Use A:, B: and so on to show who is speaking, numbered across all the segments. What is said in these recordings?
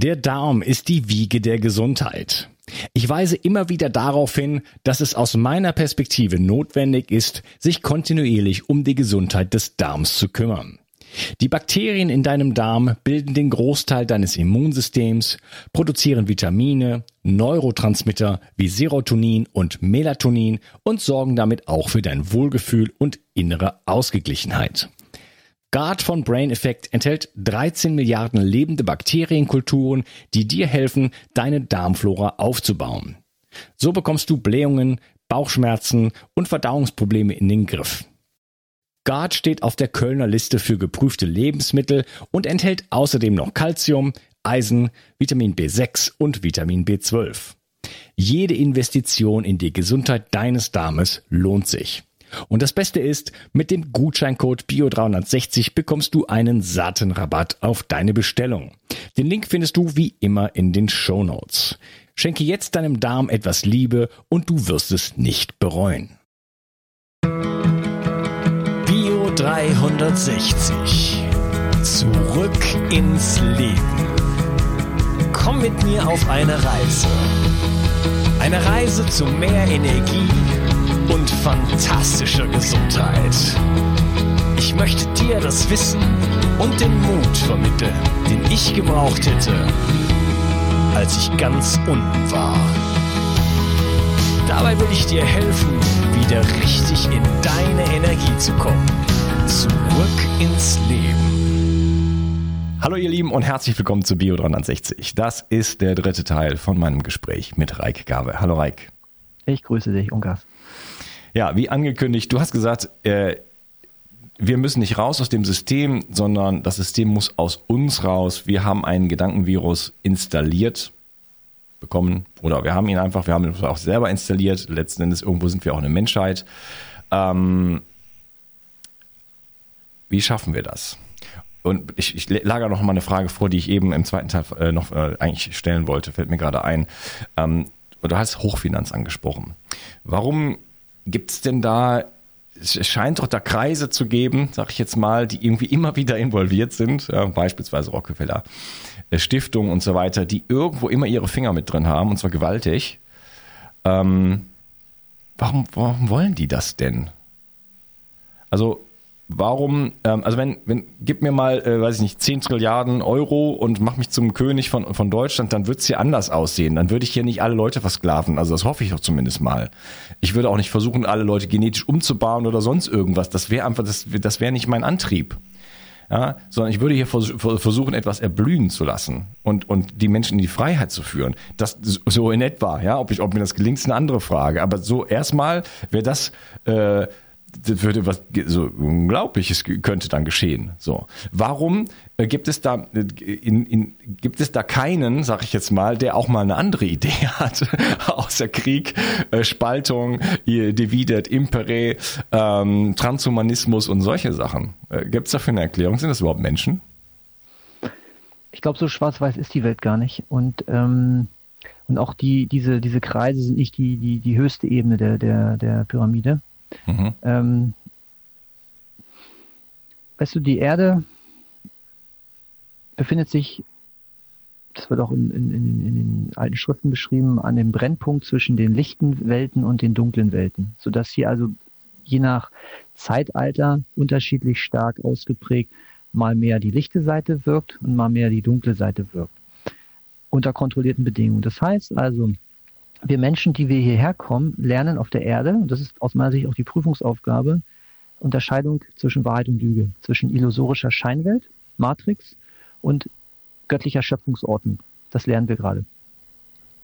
A: Der Darm ist die Wiege der Gesundheit. Ich weise immer wieder darauf hin, dass es aus meiner Perspektive notwendig ist, sich kontinuierlich um die Gesundheit des Darms zu kümmern. Die Bakterien in deinem Darm bilden den Großteil deines Immunsystems, produzieren Vitamine, Neurotransmitter wie Serotonin und Melatonin und sorgen damit auch für dein Wohlgefühl und innere Ausgeglichenheit. Guard von Brain Effect enthält 13 Milliarden lebende Bakterienkulturen, die dir helfen, deine Darmflora aufzubauen. So bekommst du Blähungen, Bauchschmerzen und Verdauungsprobleme in den Griff. Guard steht auf der Kölner Liste für geprüfte Lebensmittel und enthält außerdem noch Calcium, Eisen, Vitamin B6 und Vitamin B12. Jede Investition in die Gesundheit deines Darmes lohnt sich. Und das Beste ist, mit dem Gutscheincode BIO360 bekommst du einen satten Rabatt auf deine Bestellung. Den Link findest du wie immer in den Show Notes. Schenke jetzt deinem Darm etwas Liebe und du wirst es nicht bereuen.
B: Bio 360. Zurück ins Leben. Komm mit mir auf eine Reise. Eine Reise zu mehr Energie und fantastischer Gesundheit. Ich möchte dir das Wissen und den Mut vermitteln, den ich gebraucht hätte, als ich ganz unten war. Dabei will ich dir helfen, wieder richtig in deine Energie zu kommen. Zurück ins Leben.
A: Hallo ihr Lieben und herzlich willkommen zu Bio 360. Das ist der dritte Teil von meinem Gespräch mit Reik Gabe. Hallo Reik.
C: Ich grüße dich, Ungas.
A: Ja, wie angekündigt, du hast gesagt, äh, wir müssen nicht raus aus dem System, sondern das System muss aus uns raus. Wir haben einen Gedankenvirus installiert bekommen oder wir haben ihn einfach, wir haben ihn auch selber installiert. Letzten Endes irgendwo sind wir auch eine Menschheit. Ähm, wie schaffen wir das? Und ich, ich lager noch mal eine Frage vor, die ich eben im zweiten Teil äh, noch äh, eigentlich stellen wollte, fällt mir gerade ein. Ähm, du hast Hochfinanz angesprochen. Warum gibt es denn da es scheint doch da Kreise zu geben, sag ich jetzt mal, die irgendwie immer wieder involviert sind, ja, beispielsweise Rockefeller äh, Stiftung und so weiter, die irgendwo immer ihre Finger mit drin haben, und zwar gewaltig. Ähm, warum, warum wollen die das denn? Also warum, ähm, also wenn, wenn, gib mir mal, äh, weiß ich nicht, 10 Trilliarden Euro und mach mich zum König von, von Deutschland, dann wird's hier anders aussehen. Dann würde ich hier nicht alle Leute versklaven. Also das hoffe ich doch zumindest mal. Ich würde auch nicht versuchen, alle Leute genetisch umzubauen oder sonst irgendwas. Das wäre einfach, das, das wäre nicht mein Antrieb. Ja, sondern ich würde hier vers versuchen, etwas erblühen zu lassen und, und die Menschen in die Freiheit zu führen. Das so in etwa, ja. Ob, ich, ob mir das gelingt, ist eine andere Frage. Aber so erstmal wäre das äh, das würde was so Unglaubliches könnte dann geschehen. So, warum äh, gibt es da in, in, gibt es da keinen, sag ich jetzt mal, der auch mal eine andere Idee hat, außer Krieg, äh, Spaltung, Dividet Impere, ähm, Transhumanismus und solche Sachen? Äh, gibt es dafür eine Erklärung? Sind das überhaupt Menschen?
C: Ich glaube, so schwarz-weiß ist die Welt gar nicht und ähm und auch die, diese, diese Kreise sind nicht die, die, die höchste Ebene der, der, der Pyramide. Mhm. Ähm, weißt du, die Erde befindet sich, das wird auch in, in, in, in, den alten Schriften beschrieben, an dem Brennpunkt zwischen den lichten Welten und den dunklen Welten, sodass hier also je nach Zeitalter unterschiedlich stark ausgeprägt mal mehr die lichte Seite wirkt und mal mehr die dunkle Seite wirkt. Unter kontrollierten Bedingungen. Das heißt also, wir Menschen, die wir hierher kommen, lernen auf der Erde, und das ist aus meiner Sicht auch die Prüfungsaufgabe, Unterscheidung zwischen Wahrheit und Lüge, zwischen illusorischer Scheinwelt, Matrix und göttlicher Schöpfungsordnung. Das lernen wir gerade.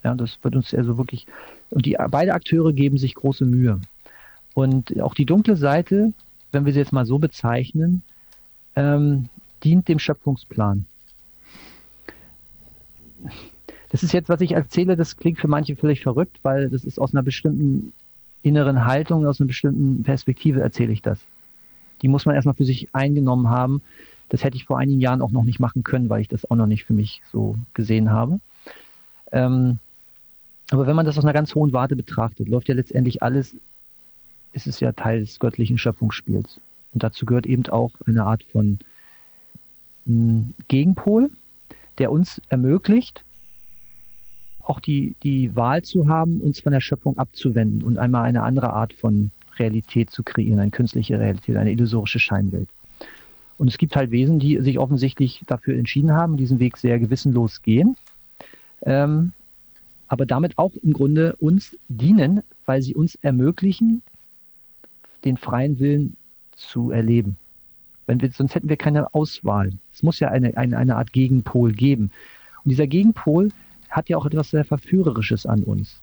C: Ja, das wird uns also wirklich, und die beide Akteure geben sich große Mühe. Und auch die dunkle Seite, wenn wir sie jetzt mal so bezeichnen, ähm, dient dem Schöpfungsplan das ist jetzt, was ich erzähle, das klingt für manche völlig verrückt, weil das ist aus einer bestimmten inneren Haltung, aus einer bestimmten Perspektive erzähle ich das. Die muss man erstmal für sich eingenommen haben. Das hätte ich vor einigen Jahren auch noch nicht machen können, weil ich das auch noch nicht für mich so gesehen habe. Ähm, aber wenn man das aus einer ganz hohen Warte betrachtet, läuft ja letztendlich alles, ist es ja Teil des göttlichen Schöpfungsspiels. Und dazu gehört eben auch eine Art von hm, Gegenpol, der uns ermöglicht, auch die, die Wahl zu haben, uns von der Schöpfung abzuwenden und einmal eine andere Art von Realität zu kreieren, eine künstliche Realität, eine illusorische Scheinwelt. Und es gibt halt Wesen, die sich offensichtlich dafür entschieden haben, diesen Weg sehr gewissenlos gehen, ähm, aber damit auch im Grunde uns dienen, weil sie uns ermöglichen, den freien Willen zu erleben. Wenn wir, sonst hätten wir keine Auswahl. Es muss ja eine, eine, eine Art Gegenpol geben. Und dieser Gegenpol hat ja auch etwas sehr Verführerisches an uns.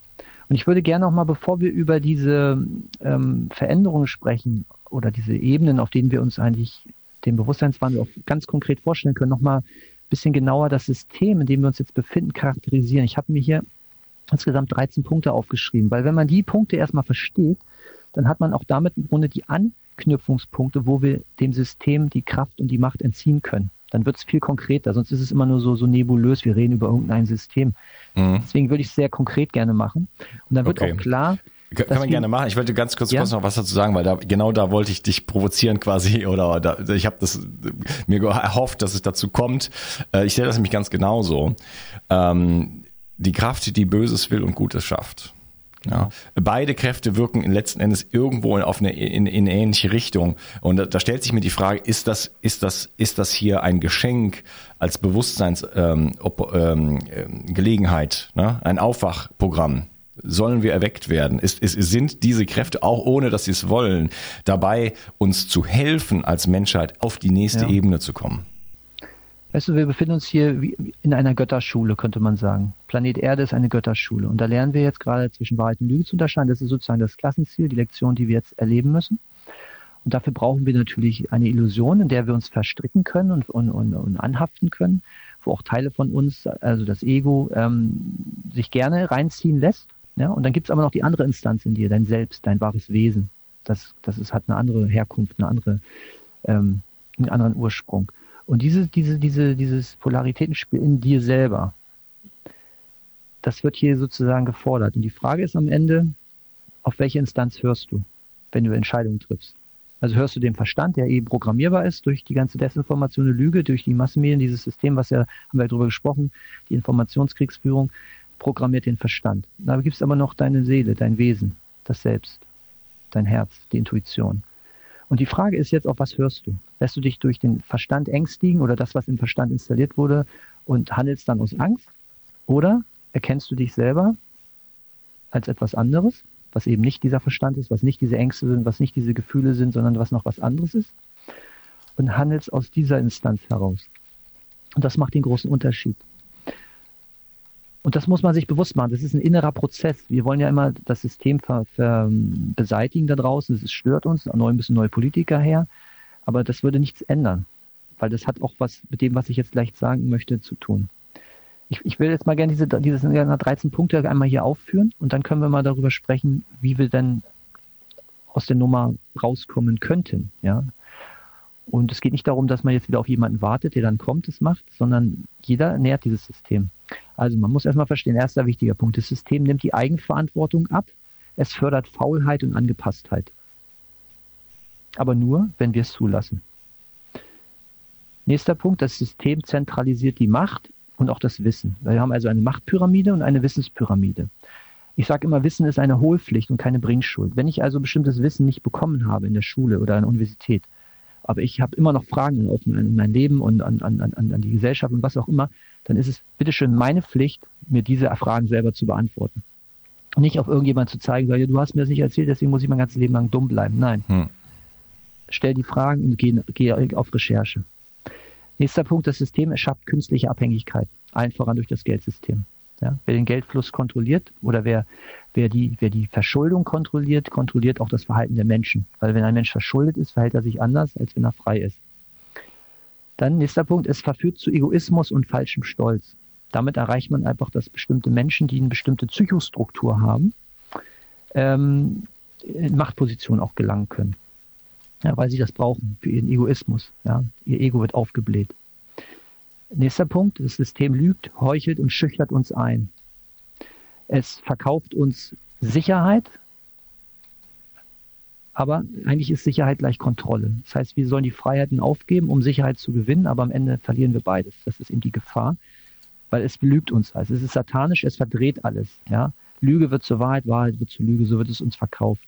C: Und ich würde gerne noch mal, bevor wir über diese ähm, Veränderungen sprechen oder diese Ebenen, auf denen wir uns eigentlich den Bewusstseinswandel auch ganz konkret vorstellen können, noch mal ein bisschen genauer das System, in dem wir uns jetzt befinden, charakterisieren. Ich habe mir hier insgesamt 13 Punkte aufgeschrieben, weil wenn man die Punkte erstmal versteht, dann hat man auch damit im Grunde die Anknüpfungspunkte, wo wir dem System die Kraft und die Macht entziehen können. Dann wird es viel konkreter, sonst ist es immer nur so, so nebulös, wir reden über irgendein System. Mhm. Deswegen würde ich es sehr konkret gerne machen. Und dann wird okay. auch klar,
A: kann, man gerne machen. Ich wollte ganz kurz, ja? kurz noch was dazu sagen, weil da genau da wollte ich dich provozieren quasi oder da, ich habe das mir erhofft, dass es dazu kommt. Äh, ich sehe das nämlich ganz genauso. Ähm, die Kraft, die Böses will und Gutes schafft. Ja. Beide Kräfte wirken letzten Endes irgendwo auf eine, in, in ähnliche Richtung. Und da, da, stellt sich mir die Frage, ist das, ist das, ist das hier ein Geschenk als Bewusstseinsgelegenheit, ähm, ähm, ne? ein Aufwachprogramm? Sollen wir erweckt werden? Ist, ist, sind diese Kräfte, auch ohne dass sie es wollen, dabei, uns zu helfen, als Menschheit auf die nächste ja. Ebene zu kommen?
C: Weißt du, wir befinden uns hier in einer Götterschule, könnte man sagen. Planet Erde ist eine Götterschule. Und da lernen wir jetzt gerade zwischen Wahrheit und Lüge zu unterscheiden. Das ist sozusagen das Klassenziel, die Lektion, die wir jetzt erleben müssen. Und dafür brauchen wir natürlich eine Illusion, in der wir uns verstricken können und, und, und, und anhaften können, wo auch Teile von uns, also das Ego, ähm, sich gerne reinziehen lässt. Ja? Und dann gibt es aber noch die andere Instanz in dir, dein Selbst, dein wahres Wesen. Das, das ist, hat eine andere Herkunft, eine andere, ähm, einen anderen Ursprung. Und diese, diese, diese, dieses Polaritätenspiel in dir selber, das wird hier sozusagen gefordert. Und die Frage ist am Ende, auf welche Instanz hörst du, wenn du Entscheidungen triffst? Also hörst du dem Verstand, der eben programmierbar ist durch die ganze Desinformation, eine Lüge, durch die Massenmedien, dieses System, was ja, haben wir ja drüber gesprochen, die Informationskriegsführung, programmiert den Verstand. Da gibt es aber noch deine Seele, dein Wesen, das Selbst, dein Herz, die Intuition. Und die Frage ist jetzt, auf was hörst du? Lässt du dich durch den Verstand ängstigen oder das, was im Verstand installiert wurde und handelst dann aus Angst? Oder erkennst du dich selber als etwas anderes, was eben nicht dieser Verstand ist, was nicht diese Ängste sind, was nicht diese Gefühle sind, sondern was noch was anderes ist? Und handelst aus dieser Instanz heraus. Und das macht den großen Unterschied. Und das muss man sich bewusst machen. Das ist ein innerer Prozess. Wir wollen ja immer das System ver, ver, beseitigen da draußen. Es stört uns. Neu müssen neue Politiker her. Aber das würde nichts ändern. Weil das hat auch was mit dem, was ich jetzt gleich sagen möchte, zu tun. Ich, ich will jetzt mal gerne diese, diese 13 Punkte einmal hier aufführen und dann können wir mal darüber sprechen, wie wir denn aus der Nummer rauskommen könnten. Ja, und es geht nicht darum, dass man jetzt wieder auf jemanden wartet, der dann kommt, es macht, sondern jeder nährt dieses System. Also man muss erstmal verstehen, erster wichtiger Punkt, das System nimmt die Eigenverantwortung ab, es fördert Faulheit und Angepasstheit. Aber nur, wenn wir es zulassen. Nächster Punkt, das System zentralisiert die Macht und auch das Wissen. Wir haben also eine Machtpyramide und eine Wissenspyramide. Ich sage immer, Wissen ist eine Hohlpflicht und keine Bringschuld. Wenn ich also bestimmtes Wissen nicht bekommen habe in der Schule oder an der Universität, aber ich habe immer noch Fragen auf mein, mein Leben und an, an, an, an die Gesellschaft und was auch immer, dann ist es bitteschön meine Pflicht, mir diese Fragen selber zu beantworten. Nicht auf irgendjemand zu zeigen, ja, du hast mir das nicht erzählt, deswegen muss ich mein ganzes Leben lang dumm bleiben. Nein. Hm. Stell die Fragen und geh, geh auf Recherche. Nächster Punkt, das System erschafft künstliche Abhängigkeit, allen voran durch das Geldsystem. Ja, wer den Geldfluss kontrolliert oder wer, wer, die, wer die Verschuldung kontrolliert, kontrolliert auch das Verhalten der Menschen. Weil wenn ein Mensch verschuldet ist, verhält er sich anders, als wenn er frei ist. Dann nächster Punkt, es verführt zu Egoismus und falschem Stolz. Damit erreicht man einfach, dass bestimmte Menschen, die eine bestimmte Psychostruktur haben, ähm, in Machtpositionen auch gelangen können. Ja, weil sie das brauchen für ihren Egoismus. Ja. Ihr Ego wird aufgebläht. Nächster Punkt, das System lügt, heuchelt und schüchtert uns ein. Es verkauft uns Sicherheit, Aber eigentlich ist Sicherheit gleich Kontrolle. Das heißt, wir sollen die Freiheiten aufgeben, um Sicherheit zu gewinnen, aber am Ende verlieren wir beides. Das ist eben die Gefahr, weil es belügt uns. Also es ist satanisch, es verdreht alles. Ja? Lüge wird zur Wahrheit, Wahrheit wird zur Lüge, so wird es uns verkauft.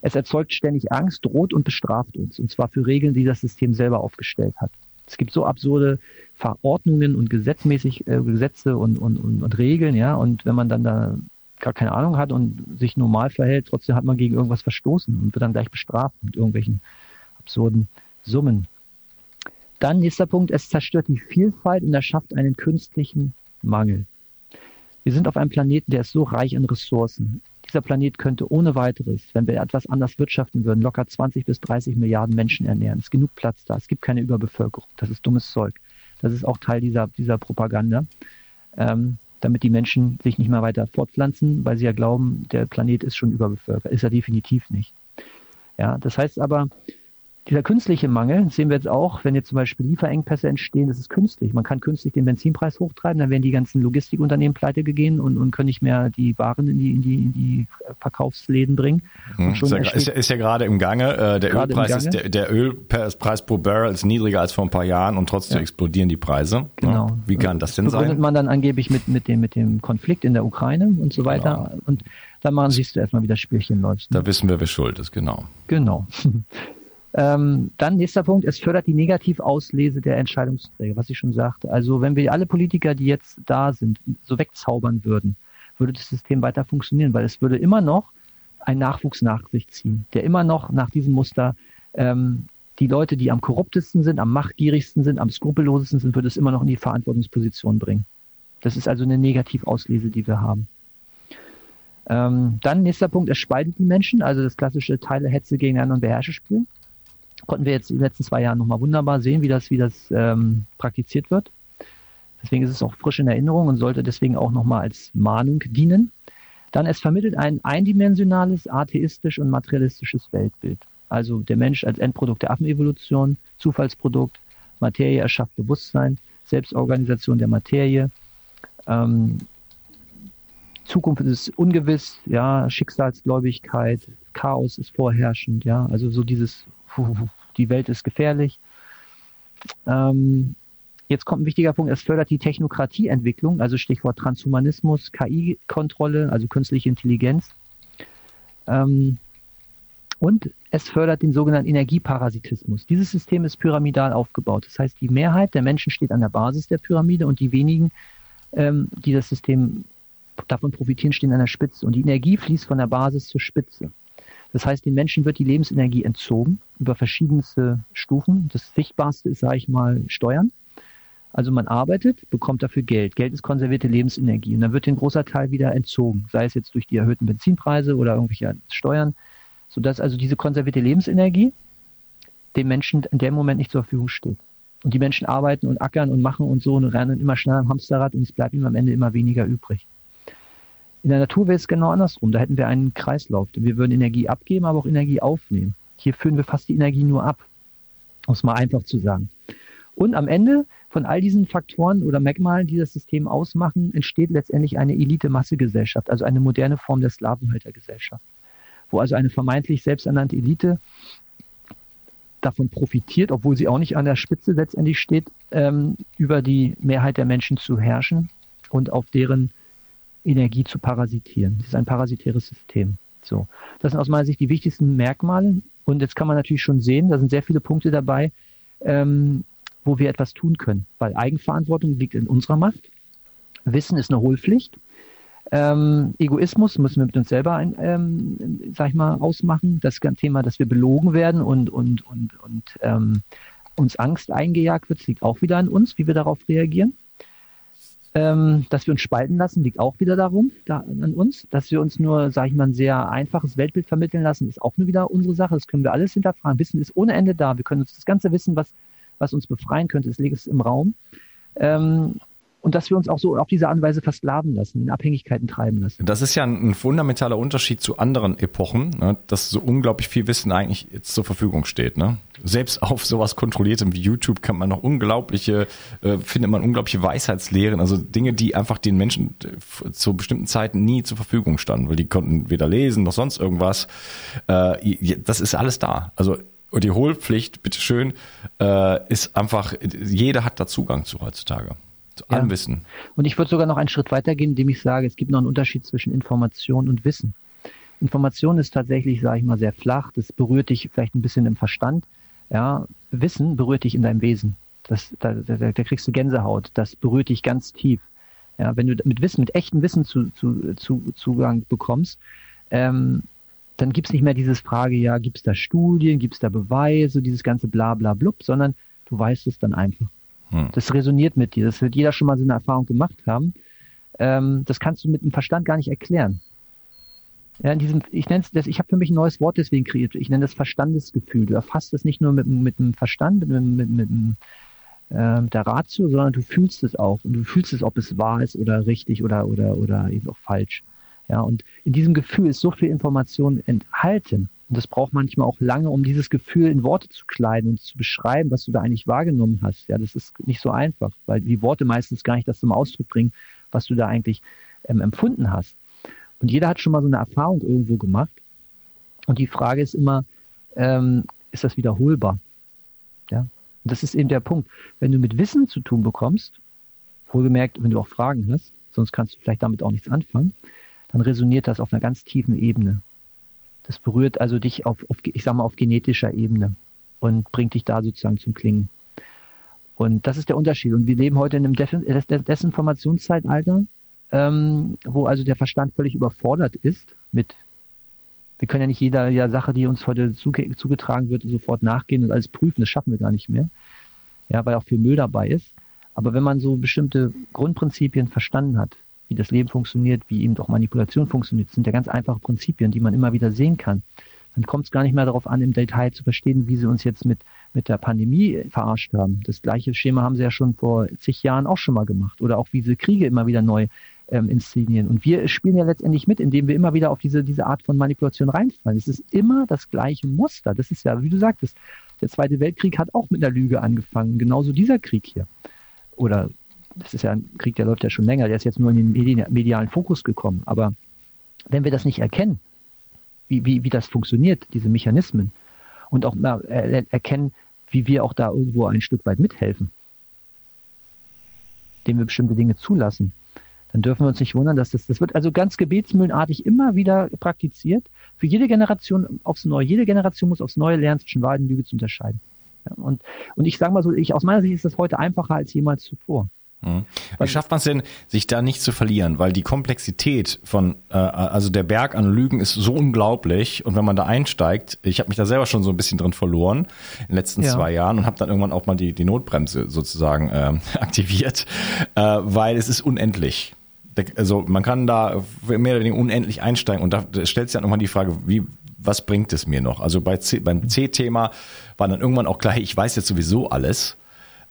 C: Es erzeugt ständig Angst, droht und bestraft uns, und zwar für Regeln, die das System selber aufgestellt hat. Es gibt so absurde Verordnungen und gesetzmäßig äh, Gesetze und, und, und, und Regeln, ja, und wenn man dann da gar keine Ahnung hat und sich normal verhält, trotzdem hat man gegen irgendwas verstoßen und wird dann gleich bestraft mit irgendwelchen absurden Summen. Dann nächster Punkt, es zerstört die Vielfalt und erschafft einen künstlichen Mangel. Wir sind auf einem Planeten, der ist so reich an Ressourcen. Dieser Planet könnte ohne weiteres, wenn wir etwas anders wirtschaften würden, locker 20 bis 30 Milliarden Menschen ernähren. Es ist genug Platz da. Es gibt keine Überbevölkerung. Das ist dummes Zeug. Das ist auch Teil dieser, dieser Propaganda. Ähm, damit die Menschen sich nicht mehr weiter fortpflanzen, weil sie ja glauben, der Planet ist schon überbevölkert. Ist er definitiv nicht. Ja, das heißt aber, dieser künstliche Mangel sehen wir jetzt auch, wenn jetzt zum Beispiel Lieferengpässe entstehen, das ist künstlich. Man kann künstlich den Benzinpreis hochtreiben, dann werden die ganzen Logistikunternehmen pleite gehen und, und können nicht mehr die Waren in die, in die, in die Verkaufsläden bringen.
A: Hm, ist, ja, ist, ja, ist, ja, gerade im Gange. Äh, der Ölpreis Gange. ist der, der Ölpreis pro Barrel ist niedriger als vor ein paar Jahren und trotzdem ja. explodieren die Preise.
C: Genau.
A: Ja, wie kann das denn sein?
C: Begründet man dann angeblich mit, mit, dem, mit dem Konflikt in der Ukraine und so weiter. Genau. Und dann machen, siehst du erstmal, wie das Spielchen läuft.
A: Ne? Da wissen wir, wer schuld ist, genau.
C: Genau. Ähm, dann nächster Punkt, es fördert die Negativauslese der Entscheidungsträger, was ich schon sagte. Also wenn wir alle Politiker, die jetzt da sind, so wegzaubern würden, würde das System weiter funktionieren, weil es würde immer noch ein Nachwuchs nach sich ziehen, der immer noch nach diesem Muster ähm, die Leute, die am korruptesten sind, am machtgierigsten sind, am skrupellosesten sind, würde es immer noch in die Verantwortungsposition bringen. Das ist also eine Negativauslese, die wir haben. Ähm, dann nächster Punkt, es spaltet die Menschen, also das klassische Teile, Hetze gegeneinander und Beherrscherspiel konnten wir jetzt in den letzten zwei Jahren nochmal wunderbar sehen, wie das, wie das ähm, praktiziert wird. Deswegen ist es auch frisch in Erinnerung und sollte deswegen auch nochmal als Mahnung dienen. Dann, es vermittelt ein eindimensionales, atheistisch und materialistisches Weltbild. Also der Mensch als Endprodukt der Affenevolution, Zufallsprodukt, Materie erschafft Bewusstsein, Selbstorganisation der Materie, ähm, Zukunft ist ungewiss, ja, Schicksalsgläubigkeit, Chaos ist vorherrschend, ja, also so dieses die Welt ist gefährlich. Ähm, jetzt kommt ein wichtiger Punkt, es fördert die Technokratieentwicklung, also Stichwort Transhumanismus, KI-Kontrolle, also künstliche Intelligenz. Ähm, und es fördert den sogenannten Energieparasitismus. Dieses System ist pyramidal aufgebaut. Das heißt, die Mehrheit der Menschen steht an der Basis der Pyramide und die wenigen, ähm, die das System davon profitieren, stehen an der Spitze. Und die Energie fließt von der Basis zur Spitze. Das heißt, den Menschen wird die Lebensenergie entzogen über verschiedenste Stufen. Das Sichtbarste ist, sage ich mal, Steuern. Also man arbeitet, bekommt dafür Geld. Geld ist konservierte Lebensenergie. Und dann wird ein großer Teil wieder entzogen, sei es jetzt durch die erhöhten Benzinpreise oder irgendwelche Steuern, sodass also diese konservierte Lebensenergie dem Menschen in dem Moment nicht zur Verfügung steht. Und die Menschen arbeiten und ackern und machen und so und rennen immer schneller am Hamsterrad und es bleibt ihm am Ende immer weniger übrig. In der Natur wäre es genau andersrum. Da hätten wir einen Kreislauf. Wir würden Energie abgeben, aber auch Energie aufnehmen. Hier führen wir fast die Energie nur ab, um es mal einfach zu sagen. Und am Ende von all diesen Faktoren oder Merkmalen, die das System ausmachen, entsteht letztendlich eine Elite-Massegesellschaft, also eine moderne Form der Sklavenhaltergesellschaft, wo also eine vermeintlich selbsternannte Elite davon profitiert, obwohl sie auch nicht an der Spitze letztendlich steht, ähm, über die Mehrheit der Menschen zu herrschen und auf deren Energie zu parasitieren. Das ist ein parasitäres System. So. Das sind aus meiner Sicht die wichtigsten Merkmale. Und jetzt kann man natürlich schon sehen, da sind sehr viele Punkte dabei, ähm, wo wir etwas tun können. Weil Eigenverantwortung liegt in unserer Macht. Wissen ist eine Hohlpflicht. Ähm, Egoismus müssen wir mit uns selber, ein, ähm, sag ich mal, ausmachen. Das ein Thema, dass wir belogen werden und, und, und, und ähm, uns Angst eingejagt wird, liegt auch wieder an uns, wie wir darauf reagieren. Ähm, dass wir uns spalten lassen, liegt auch wieder darum, da, an uns. Dass wir uns nur, sage ich mal, ein sehr einfaches Weltbild vermitteln lassen, ist auch nur wieder unsere Sache. Das können wir alles hinterfragen. Wissen ist ohne Ende da. Wir können uns das ganze Wissen, was, was uns befreien könnte, es liegt im Raum. Ähm, und dass wir uns auch so auf diese Art und Weise versklaven lassen, in Abhängigkeiten treiben lassen.
A: Das ist ja ein, ein fundamentaler Unterschied zu anderen Epochen, ne? dass so unglaublich viel Wissen eigentlich jetzt zur Verfügung steht. Ne? Selbst auf sowas Kontrolliertem wie YouTube kann man noch unglaubliche, äh, findet man unglaubliche Weisheitslehren, also Dinge, die einfach den Menschen äh, zu bestimmten Zeiten nie zur Verfügung standen, weil die konnten weder lesen noch sonst irgendwas. Äh, das ist alles da. Also und die Hohlpflicht, bitteschön, äh, ist einfach, jeder hat da Zugang zu heutzutage. Zu allem ja. Wissen.
C: Und ich würde sogar noch einen Schritt weiter gehen, indem ich sage, es gibt noch einen Unterschied zwischen Information und Wissen. Information ist tatsächlich, sage ich mal, sehr flach. Das berührt dich vielleicht ein bisschen im Verstand. Ja, Wissen berührt dich in deinem Wesen. Das, da, da, da kriegst du Gänsehaut. Das berührt dich ganz tief. Ja, wenn du mit Wissen, mit echtem Wissen zu, zu, zu Zugang bekommst, ähm, dann gibt's nicht mehr dieses Frage, ja, gibt's da Studien, gibt's da Beweise, dieses ganze bla bla blub, sondern du weißt es dann einfach. Hm. Das resoniert mit dir. Das wird jeder schon mal so eine Erfahrung gemacht haben. Ähm, das kannst du mit dem Verstand gar nicht erklären. Ja, in diesem, ich nenne es, ich habe für mich ein neues Wort deswegen kreiert. Ich nenne das Verstandesgefühl. Du erfasst es nicht nur mit, mit dem Verstand, mit, mit, mit, äh, mit der Ratio, sondern du fühlst es auch. Und du fühlst es, ob es wahr ist oder richtig oder, oder, oder eben auch falsch. Ja, und in diesem Gefühl ist so viel Information enthalten. Und das braucht manchmal auch lange, um dieses Gefühl in Worte zu kleiden und zu beschreiben, was du da eigentlich wahrgenommen hast. Ja, das ist nicht so einfach, weil die Worte meistens gar nicht das zum Ausdruck bringen, was du da eigentlich ähm, empfunden hast. Und jeder hat schon mal so eine Erfahrung irgendwo gemacht. Und die Frage ist immer, ähm, ist das wiederholbar? Ja, und das ist eben der Punkt. Wenn du mit Wissen zu tun bekommst, wohlgemerkt, wenn du auch Fragen hast, sonst kannst du vielleicht damit auch nichts anfangen, dann resoniert das auf einer ganz tiefen Ebene. Das berührt also dich auf, auf ich sag mal, auf genetischer Ebene und bringt dich da sozusagen zum Klingen. Und das ist der Unterschied. Und wir leben heute in einem Des Desinformationszeitalter, ähm, wo also der Verstand völlig überfordert ist mit, wir können ja nicht jeder ja, Sache, die uns heute zuge zugetragen wird, sofort nachgehen und alles prüfen. Das schaffen wir gar nicht mehr. Ja, weil auch viel Müll dabei ist. Aber wenn man so bestimmte Grundprinzipien verstanden hat, wie das Leben funktioniert, wie eben auch Manipulation funktioniert. Das sind ja ganz einfache Prinzipien, die man immer wieder sehen kann. Dann kommt es gar nicht mehr darauf an, im Detail zu verstehen, wie sie uns jetzt mit, mit der Pandemie verarscht haben. Das gleiche Schema haben sie ja schon vor zig Jahren auch schon mal gemacht. Oder auch wie sie Kriege immer wieder neu ähm, inszenieren. Und wir spielen ja letztendlich mit, indem wir immer wieder auf diese, diese Art von Manipulation reinfallen. Es ist immer das gleiche Muster. Das ist ja, wie du sagtest, der Zweite Weltkrieg hat auch mit einer Lüge angefangen. Genauso dieser Krieg hier. Oder das ist ja ein Krieg, der läuft ja schon länger, der ist jetzt nur in den medialen Fokus gekommen. Aber wenn wir das nicht erkennen, wie, wie, wie das funktioniert, diese Mechanismen, und auch mal erkennen, wie wir auch da irgendwo ein Stück weit mithelfen, indem wir bestimmte Dinge zulassen, dann dürfen wir uns nicht wundern, dass das, das wird also ganz gebetsmühlenartig immer wieder praktiziert. Für jede Generation aufs Neue. Jede Generation muss aufs Neue lernen, zwischen Wahrheit und Lüge zu unterscheiden. Ja, und, und ich sage mal so, ich, aus meiner Sicht ist das heute einfacher als jemals zuvor.
A: Mhm. Wie schafft man es denn, sich da nicht zu verlieren? Weil die Komplexität von, äh, also der Berg an Lügen ist so unglaublich und wenn man da einsteigt, ich habe mich da selber schon so ein bisschen drin verloren in den letzten ja. zwei Jahren und habe dann irgendwann auch mal die, die Notbremse sozusagen äh, aktiviert, äh, weil es ist unendlich. Also man kann da mehr oder weniger unendlich einsteigen und da stellt sich dann nochmal die Frage, wie, was bringt es mir noch? Also bei C, beim C-Thema war dann irgendwann auch klar, ich weiß jetzt sowieso alles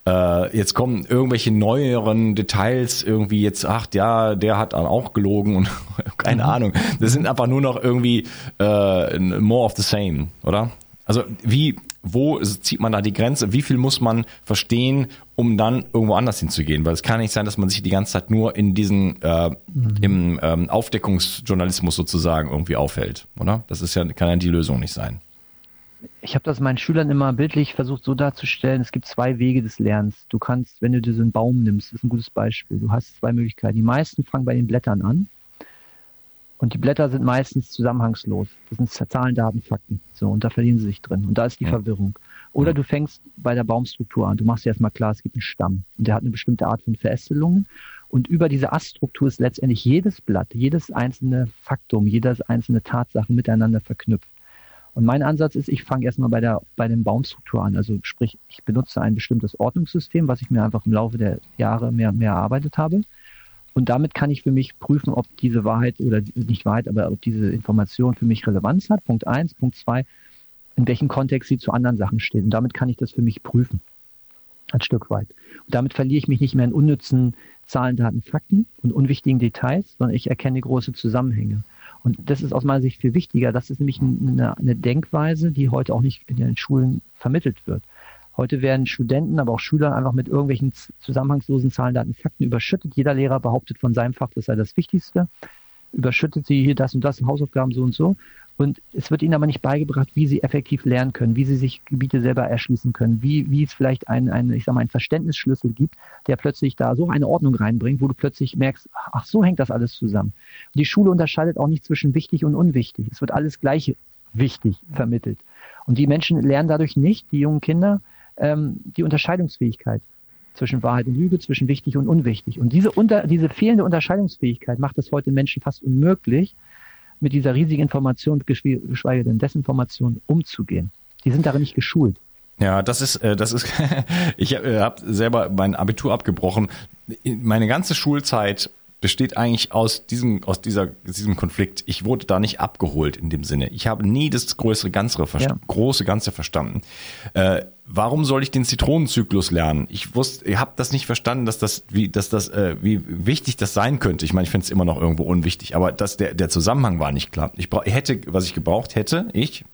A: äh, jetzt kommen irgendwelche neueren Details irgendwie jetzt, ach ja, der hat dann auch gelogen und keine mhm. Ahnung. Das sind einfach nur noch irgendwie äh, more of the same, oder? Also wie, wo zieht man da die Grenze? Wie viel muss man verstehen, um dann irgendwo anders hinzugehen? Weil es kann nicht sein, dass man sich die ganze Zeit nur in diesen äh, mhm. im ähm, Aufdeckungsjournalismus sozusagen irgendwie aufhält, oder? Das ist ja kann ja die Lösung nicht sein
C: ich habe das meinen Schülern immer bildlich versucht so darzustellen, es gibt zwei Wege des Lernens. Du kannst, wenn du dir so einen Baum nimmst, das ist ein gutes Beispiel, du hast zwei Möglichkeiten. Die meisten fangen bei den Blättern an und die Blätter sind meistens zusammenhangslos. Das sind Zahlen, Daten, Fakten. So, und da verlieren sie sich drin und da ist die ja. Verwirrung. Oder du fängst bei der Baumstruktur an. Du machst dir erstmal klar, es gibt einen Stamm und der hat eine bestimmte Art von Verästelungen. Und über diese Aststruktur ist letztendlich jedes Blatt, jedes einzelne Faktum, jedes einzelne Tatsache miteinander verknüpft. Und mein Ansatz ist, ich fange erstmal bei der bei dem Baumstruktur an. Also sprich, ich benutze ein bestimmtes Ordnungssystem, was ich mir einfach im Laufe der Jahre mehr mehr erarbeitet habe. Und damit kann ich für mich prüfen, ob diese Wahrheit oder nicht Wahrheit, aber ob diese Information für mich Relevanz hat. Punkt eins. Punkt zwei, in welchem Kontext sie zu anderen Sachen steht. Und damit kann ich das für mich prüfen. Ein Stück weit. Und damit verliere ich mich nicht mehr in unnützen Zahlen, Daten, Fakten und unwichtigen Details, sondern ich erkenne große Zusammenhänge. Und das ist aus meiner Sicht viel wichtiger. Das ist nämlich eine, eine Denkweise, die heute auch nicht in den Schulen vermittelt wird. Heute werden Studenten, aber auch Schüler einfach mit irgendwelchen zusammenhangslosen Zahlen, Daten, Fakten überschüttet. Jeder Lehrer behauptet von seinem Fach, das sei das Wichtigste. Überschüttet sie hier das und das, Hausaufgaben so und so. Und es wird ihnen aber nicht beigebracht, wie sie effektiv lernen können, wie sie sich Gebiete selber erschließen können, wie, wie es vielleicht einen, einen, ich sag mal, einen Verständnisschlüssel gibt, der plötzlich da so eine Ordnung reinbringt, wo du plötzlich merkst, ach, so hängt das alles zusammen. Und die Schule unterscheidet auch nicht zwischen wichtig und unwichtig. Es wird alles gleich wichtig vermittelt. Und die Menschen lernen dadurch nicht, die jungen Kinder, ähm, die Unterscheidungsfähigkeit zwischen Wahrheit und Lüge, zwischen wichtig und unwichtig. Und diese, unter, diese fehlende Unterscheidungsfähigkeit macht es heute Menschen fast unmöglich, mit dieser riesigen Information, geschweige denn Desinformation, umzugehen. Die sind darin nicht geschult.
A: Ja, das ist, äh, das ist, ich äh, habe selber mein Abitur abgebrochen. Meine ganze Schulzeit besteht eigentlich aus diesem, aus dieser, diesem Konflikt. Ich wurde da nicht abgeholt in dem Sinne. Ich habe nie das größere Ganze, ja. große Ganze verstanden. Äh, warum soll ich den Zitronenzyklus lernen? Ich wusste, ich habe das nicht verstanden, dass das, wie, dass das, äh, wie wichtig das sein könnte. Ich meine, ich finde es immer noch irgendwo unwichtig, aber dass der, der Zusammenhang war nicht klar. Ich brauch, hätte, was ich gebraucht hätte, ich,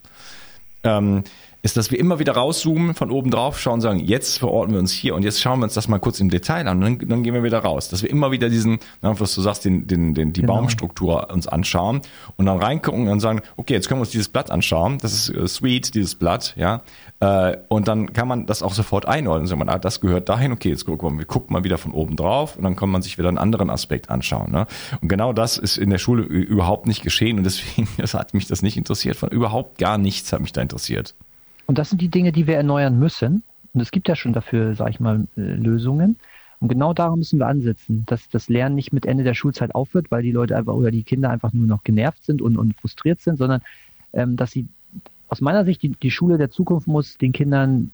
A: ähm, ist, dass wir immer wieder rauszoomen, von oben drauf schauen, sagen, jetzt verorten wir uns hier und jetzt schauen wir uns das mal kurz im Detail an und dann, dann gehen wir wieder raus. Dass wir immer wieder diesen, was du sagst, den, den, den, die genau. Baumstruktur uns anschauen und dann reingucken und sagen, okay, jetzt können wir uns dieses Blatt anschauen. Das ist äh, sweet, dieses Blatt, ja. Äh, und dann kann man das auch sofort einordnen. Sagt man, ah, das gehört dahin, okay, jetzt gucken wir, gucken mal wieder von oben drauf und dann kann man sich wieder einen anderen Aspekt anschauen. Ne? Und genau das ist in der Schule überhaupt nicht geschehen und deswegen das hat mich das nicht interessiert. Von überhaupt gar nichts hat mich da interessiert.
C: Und das sind die Dinge, die wir erneuern müssen. Und es gibt ja schon dafür, sage ich mal, äh, Lösungen. Und genau daran müssen wir ansetzen, dass das Lernen nicht mit Ende der Schulzeit aufhört, weil die Leute einfach oder die Kinder einfach nur noch genervt sind und, und frustriert sind, sondern ähm, dass sie aus meiner Sicht die, die Schule der Zukunft muss den Kindern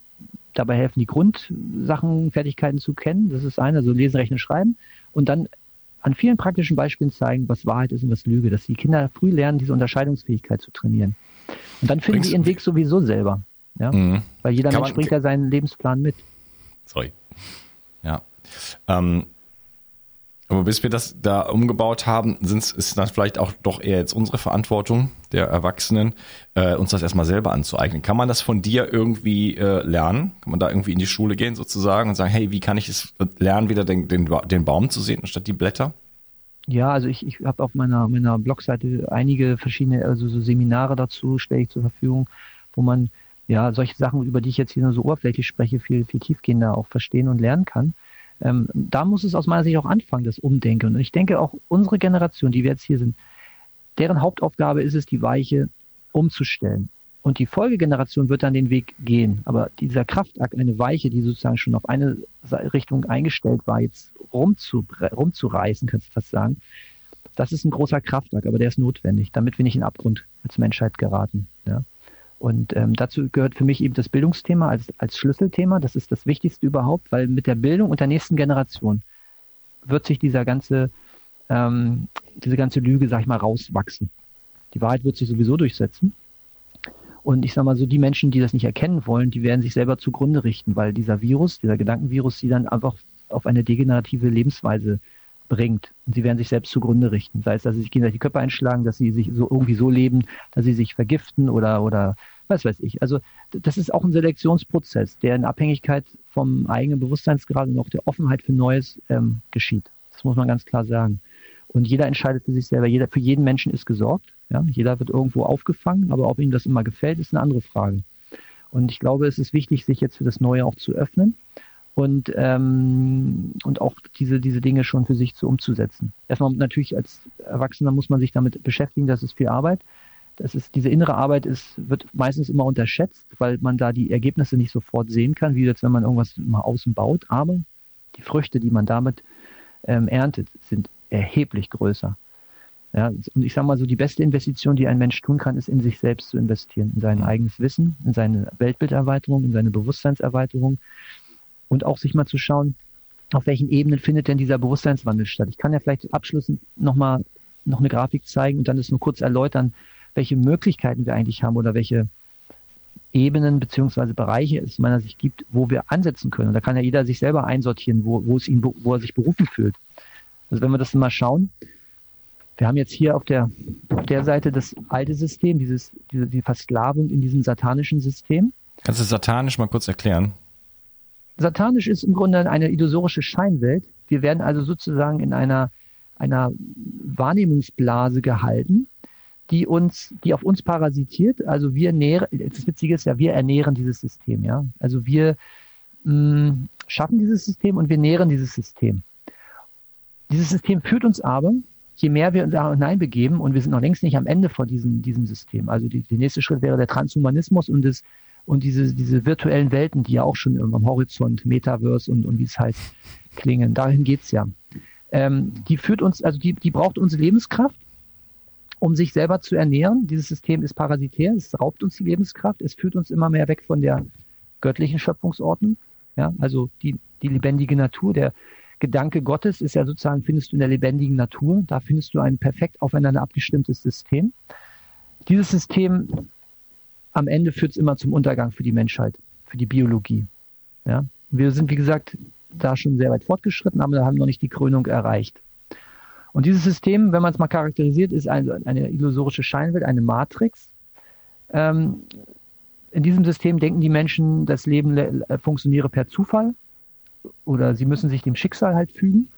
C: dabei helfen, die Grundsachen, Fertigkeiten zu kennen. Das ist eine, also lesen, rechnen, schreiben. Und dann an vielen praktischen Beispielen zeigen, was Wahrheit ist und was Lüge, dass die Kinder früh lernen, diese Unterscheidungsfähigkeit zu trainieren. Und dann finden sie ihren Weg sowieso selber. Ja? Mhm. Weil jeder Kann Mensch bringt ja seinen Lebensplan mit.
A: Sorry. Ja. Ähm, aber bis wir das da umgebaut haben, sind's, ist das vielleicht auch doch eher jetzt unsere Verantwortung der Erwachsenen, äh, uns das erstmal selber anzueignen. Kann man das von dir irgendwie äh, lernen? Kann man da irgendwie in die Schule gehen sozusagen und sagen, hey, wie kann ich es lernen, wieder den, den, den Baum zu sehen anstatt die Blätter?
C: Ja, also ich, ich habe auf meiner, meiner Blogseite einige verschiedene, also so Seminare dazu stelle ich zur Verfügung, wo man ja, solche Sachen, über die ich jetzt hier nur so oberflächlich spreche, viel, viel tiefgehender auch verstehen und lernen kann. Ähm, da muss es aus meiner Sicht auch anfangen, das Umdenken. Und ich denke auch unsere Generation, die wir jetzt hier sind, deren Hauptaufgabe ist es, die Weiche umzustellen. Und die Folgegeneration wird dann den Weg gehen. Aber dieser Kraftakt, eine Weiche, die sozusagen schon auf eine Richtung eingestellt war, jetzt rumzu, rumzureißen, kannst du fast sagen, das ist ein großer Kraftakt, aber der ist notwendig, damit wir nicht in Abgrund als Menschheit geraten. Ja. Und ähm, dazu gehört für mich eben das Bildungsthema als, als Schlüsselthema. Das ist das Wichtigste überhaupt, weil mit der Bildung und der nächsten Generation wird sich dieser ganze, ähm, diese ganze Lüge, sag ich mal, rauswachsen. Die Wahrheit wird sich sowieso durchsetzen. Und ich sage mal so, die Menschen, die das nicht erkennen wollen, die werden sich selber zugrunde richten, weil dieser Virus, dieser Gedankenvirus, sie dann einfach auf eine degenerative Lebensweise bringt. Und sie werden sich selbst zugrunde richten. Sei es, dass sie sich gegenseitig die Köpfe einschlagen, dass sie sich so irgendwie so leben, dass sie sich vergiften oder, oder was weiß ich. Also das ist auch ein Selektionsprozess, der in Abhängigkeit vom eigenen Bewusstseinsgrad und auch der Offenheit für Neues ähm, geschieht. Das muss man ganz klar sagen. Und jeder entscheidet für sich selber. Jeder, für jeden Menschen ist gesorgt. Ja? Jeder wird irgendwo aufgefangen, aber ob ihm das immer gefällt, ist eine andere Frage. Und ich glaube, es ist wichtig, sich jetzt für das Neue auch zu öffnen und, ähm, und auch diese, diese Dinge schon für sich zu umzusetzen. Erstmal natürlich als Erwachsener muss man sich damit beschäftigen, das ist viel Arbeit. Das ist, diese innere Arbeit ist, wird meistens immer unterschätzt, weil man da die Ergebnisse nicht sofort sehen kann, wie jetzt, wenn man irgendwas mal außen baut. Aber die Früchte, die man damit ähm, erntet, sind erheblich größer. Ja, und ich sage mal so, die beste Investition, die ein Mensch tun kann, ist in sich selbst zu investieren, in sein eigenes Wissen, in seine Weltbilderweiterung, in seine Bewusstseinserweiterung, und auch sich mal zu schauen, auf welchen Ebenen findet denn dieser Bewusstseinswandel statt. Ich kann ja vielleicht abschließend nochmal noch eine Grafik zeigen und dann das nur kurz erläutern, welche Möglichkeiten wir eigentlich haben oder welche Ebenen beziehungsweise Bereiche es meiner Sicht gibt, wo wir ansetzen können. Und da kann ja jeder sich selber einsortieren, wo, wo es ihn, wo er sich berufen fühlt. Also wenn wir das mal schauen, wir haben jetzt hier auf der, auf der Seite das alte System, dieses, diese, die Versklavung in diesem satanischen System.
A: Kannst du satanisch mal kurz erklären?
C: Satanisch ist im Grunde eine illusorische Scheinwelt. Wir werden also sozusagen in einer, einer Wahrnehmungsblase gehalten, die uns, die auf uns parasitiert. Also wir nähren, das Witzige ist ja, wir ernähren dieses System, ja. Also wir mh, mm, schaffen dieses System und wir nähren dieses System. Dieses System führt uns aber, je mehr wir uns da hineinbegeben, und wir sind noch längst nicht am Ende von diesem, diesem System. Also die, der nächste Schritt wäre der Transhumanismus und das, und diese, diese virtuellen Welten, die ja auch schon am Horizont, Metaverse und, und wie es heißt, klingen. Dahin geht's ja. Ähm, die führt uns, also die, die braucht unsere Lebenskraft, um sich selber zu ernähren. Dieses System ist parasitär, es raubt uns die Lebenskraft, es führt uns immer mehr weg von der göttlichen Schöpfungsordnung. Ja, also die, die lebendige Natur, der Gedanke Gottes ist ja sozusagen, findest du in der lebendigen Natur, da findest du ein perfekt aufeinander abgestimmtes System. Dieses System am Ende führt es immer zum Untergang für die Menschheit, für die Biologie. Ja? Wir sind, wie gesagt, da schon sehr weit fortgeschritten, aber haben noch nicht die Krönung erreicht. Und dieses System, wenn man es mal charakterisiert, ist eine, eine illusorische Scheinwelt, eine Matrix. Ähm, in diesem System denken die Menschen, das Leben äh, funktioniere per Zufall oder sie müssen sich dem Schicksal halt fügen.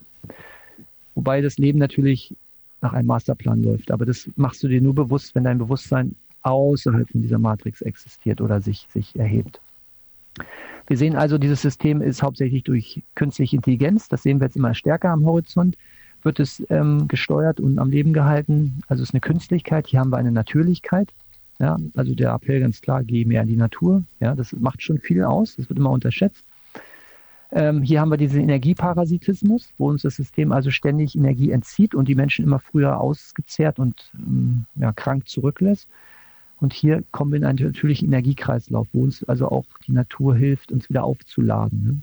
C: Wobei das Leben natürlich nach einem Masterplan läuft. Aber das machst du dir nur bewusst, wenn dein Bewusstsein außerhalb von dieser Matrix existiert oder sich, sich erhebt. Wir sehen also, dieses System ist hauptsächlich durch künstliche Intelligenz, das sehen wir jetzt immer stärker am Horizont, wird es ähm, gesteuert und am Leben gehalten. Also es ist eine Künstlichkeit, hier haben wir eine Natürlichkeit. Ja, also der Appell ganz klar, geh mehr in die Natur. Ja, das macht schon viel aus, das wird immer unterschätzt. Ähm, hier haben wir diesen Energieparasitismus, wo uns das System also ständig Energie entzieht und die Menschen immer früher ausgezehrt und ähm, ja, krank zurücklässt. Und hier kommen wir in einen natürlichen Energiekreislauf, wo uns also auch die Natur hilft, uns wieder aufzuladen. Ne?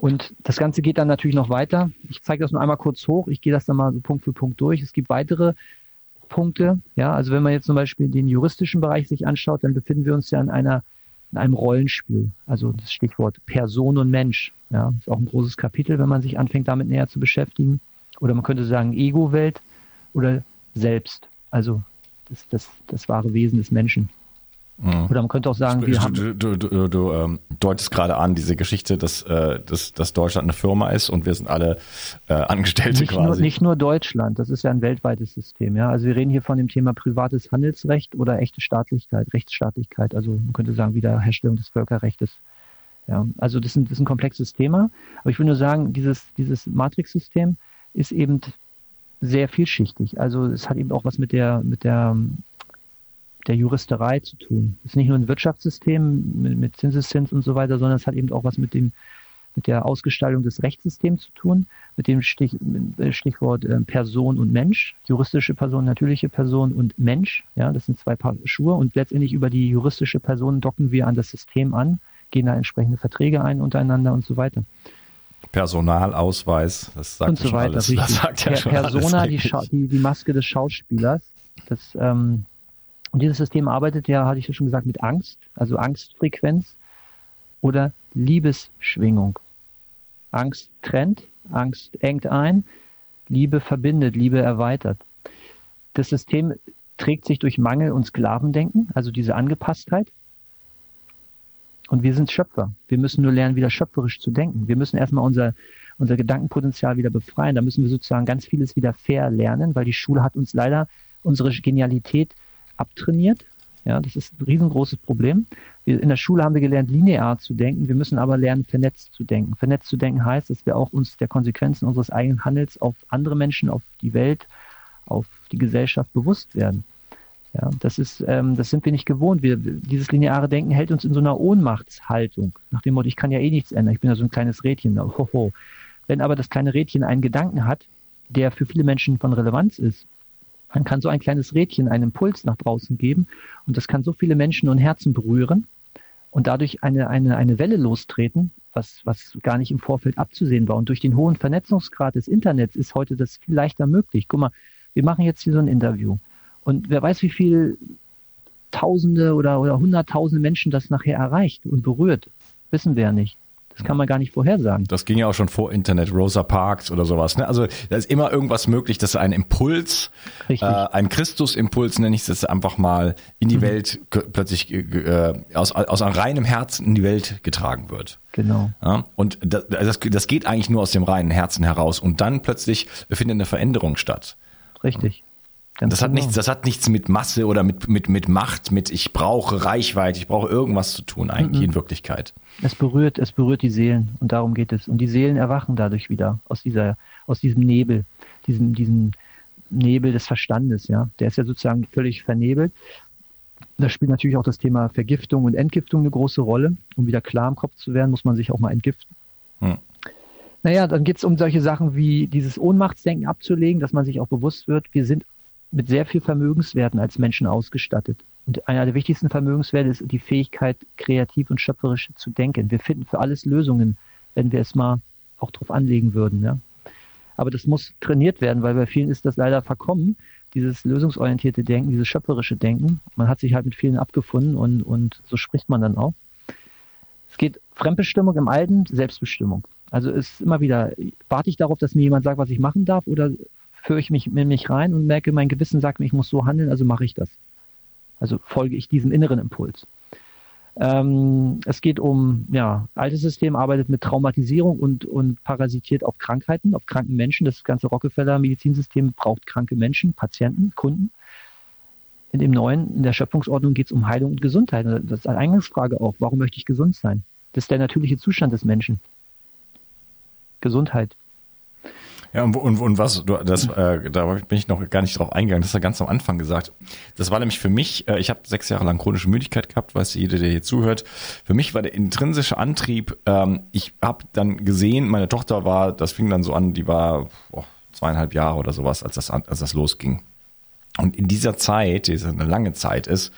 C: Und das Ganze geht dann natürlich noch weiter. Ich zeige das nur einmal kurz hoch. Ich gehe das dann mal so Punkt für Punkt durch. Es gibt weitere Punkte. Ja, also wenn man jetzt zum Beispiel den juristischen Bereich sich anschaut, dann befinden wir uns ja in einer in einem Rollenspiel. Also das Stichwort Person und Mensch. Ja, ist auch ein großes Kapitel, wenn man sich anfängt, damit näher zu beschäftigen. Oder man könnte sagen Ego-Welt oder Selbst. Also das, das, das wahre Wesen des Menschen. Mhm. Oder man könnte auch sagen, wir
A: du,
C: haben.
A: Du, du, du, du ähm, deutest gerade an, diese Geschichte, dass, äh, dass, dass Deutschland eine Firma ist und wir sind alle äh, Angestellte
C: nicht
A: quasi.
C: Nur, nicht nur Deutschland, das ist ja ein weltweites System. Ja? Also wir reden hier von dem Thema privates Handelsrecht oder echte Staatlichkeit, Rechtsstaatlichkeit. Also man könnte sagen, Wiederherstellung des Völkerrechts. Ja, also das ist, ein, das ist ein komplexes Thema. Aber ich will nur sagen, dieses, dieses Matrix-System ist eben sehr vielschichtig. Also es hat eben auch was mit der, mit der der Juristerei zu tun. Es ist nicht nur ein Wirtschaftssystem mit, mit Zinseszins und so weiter, sondern es hat eben auch was mit dem mit der Ausgestaltung des Rechtssystems zu tun, mit dem Stich, Stichwort äh, Person und Mensch, juristische Person, natürliche Person und Mensch. Ja, das sind zwei Paar Schuhe und letztendlich über die juristische Person docken wir an das System an, gehen da entsprechende Verträge ein untereinander und so weiter.
A: Personalausweis, das sagt
C: und so weiter,
A: alles. Das
C: sagt ja schon Persona, alles die, die, die, Maske des Schauspielers, das ähm, und dieses System arbeitet ja, hatte ich ja schon gesagt, mit Angst, also Angstfrequenz oder Liebesschwingung. Angst trennt, Angst engt ein, Liebe verbindet, Liebe erweitert. Das System trägt sich durch Mangel und Sklavendenken, also diese Angepasstheit. Und wir sind Schöpfer. Wir müssen nur lernen, wieder schöpferisch zu denken. Wir müssen erstmal unser, unser Gedankenpotenzial wieder befreien. Da müssen wir sozusagen ganz vieles wieder fair lernen, weil die Schule hat uns leider unsere Genialität abtrainiert. Ja, das ist ein riesengroßes Problem. Wir, in der Schule haben wir gelernt, linear zu denken. Wir müssen aber lernen, vernetzt zu denken. Vernetzt zu denken heißt, dass wir auch uns der Konsequenzen unseres eigenen Handels auf andere Menschen, auf die Welt, auf die Gesellschaft bewusst werden. Ja, das ist, ähm, das sind wir nicht gewohnt. Wir, dieses lineare Denken hält uns in so einer Ohnmachtshaltung. Nach dem Motto, ich kann ja eh nichts ändern. Ich bin ja so ein kleines Rädchen. Hoho. Wenn aber das kleine Rädchen einen Gedanken hat, der für viele Menschen von Relevanz ist, man kann so ein kleines Rädchen einen Impuls nach draußen geben und das kann so viele Menschen und Herzen berühren und dadurch eine, eine, eine Welle lostreten, was, was gar nicht im Vorfeld abzusehen war. Und durch den hohen Vernetzungsgrad des Internets ist heute das viel leichter möglich. Guck mal, wir machen jetzt hier so ein Interview und wer weiß, wie viel Tausende oder, oder Hunderttausende Menschen das nachher erreicht und berührt, wissen wir ja nicht. Das kann man gar nicht vorhersagen.
A: Das ging ja auch schon vor Internet, Rosa Parks oder sowas. Ne? Also da ist immer irgendwas möglich, dass ein Impuls, äh, ein Christusimpuls nenne ich es jetzt einfach mal, in die mhm. Welt plötzlich äh, aus, aus einem reinem Herzen in die Welt getragen wird.
C: Genau.
A: Ja? Und das, das geht eigentlich nur aus dem reinen Herzen heraus. Und dann plötzlich findet eine Veränderung statt.
C: Richtig.
A: Ganz das, genau. hat nichts, das hat nichts mit Masse oder mit, mit, mit Macht, mit ich brauche Reichweite, ich brauche irgendwas zu tun, eigentlich mhm. in Wirklichkeit.
C: Es berührt, es berührt die Seelen und darum geht es. Und die Seelen erwachen dadurch wieder aus dieser, aus diesem Nebel, diesem, diesem Nebel des Verstandes, ja. Der ist ja sozusagen völlig vernebelt. Da spielt natürlich auch das Thema Vergiftung und Entgiftung eine große Rolle. Um wieder klar im Kopf zu werden, muss man sich auch mal entgiften. Hm. Naja, dann geht es um solche Sachen wie dieses Ohnmachtsdenken abzulegen, dass man sich auch bewusst wird, wir sind mit sehr viel Vermögenswerten als Menschen ausgestattet. Und einer der wichtigsten Vermögenswerte ist die Fähigkeit, kreativ und schöpferisch zu denken. Wir finden für alles Lösungen, wenn wir es mal auch drauf anlegen würden. Ja. Aber das muss trainiert werden, weil bei vielen ist das leider verkommen, dieses lösungsorientierte Denken, dieses schöpferische Denken. Man hat sich halt mit vielen abgefunden und, und so spricht man dann auch. Es geht Fremdbestimmung im Alten, Selbstbestimmung. Also ist immer wieder, warte ich darauf, dass mir jemand sagt, was ich machen darf oder führe ich mich in mich rein und merke, mein Gewissen sagt mir, ich muss so handeln, also mache ich das. Also folge ich diesem inneren Impuls. Ähm, es geht um, ja, altes System arbeitet mit Traumatisierung und, und parasitiert auf Krankheiten, auf kranken Menschen. Das ganze Rockefeller-Medizinsystem braucht kranke Menschen, Patienten, Kunden. In dem neuen, in der Schöpfungsordnung geht es um Heilung und Gesundheit. Das ist eine Eingangsfrage auch. Warum möchte ich gesund sein? Das ist der natürliche Zustand des Menschen. Gesundheit.
A: Ja, und, und, und was, du, das, äh, da bin ich noch gar nicht drauf eingegangen, das hast du ganz am Anfang gesagt. Das war nämlich für mich, äh, ich habe sechs Jahre lang chronische Müdigkeit gehabt, weiß jeder, der hier zuhört. Für mich war der intrinsische Antrieb, ähm, ich habe dann gesehen, meine Tochter war, das fing dann so an, die war oh, zweieinhalb Jahre oder sowas, als das, als das losging. Und in dieser Zeit, die eine lange Zeit ist,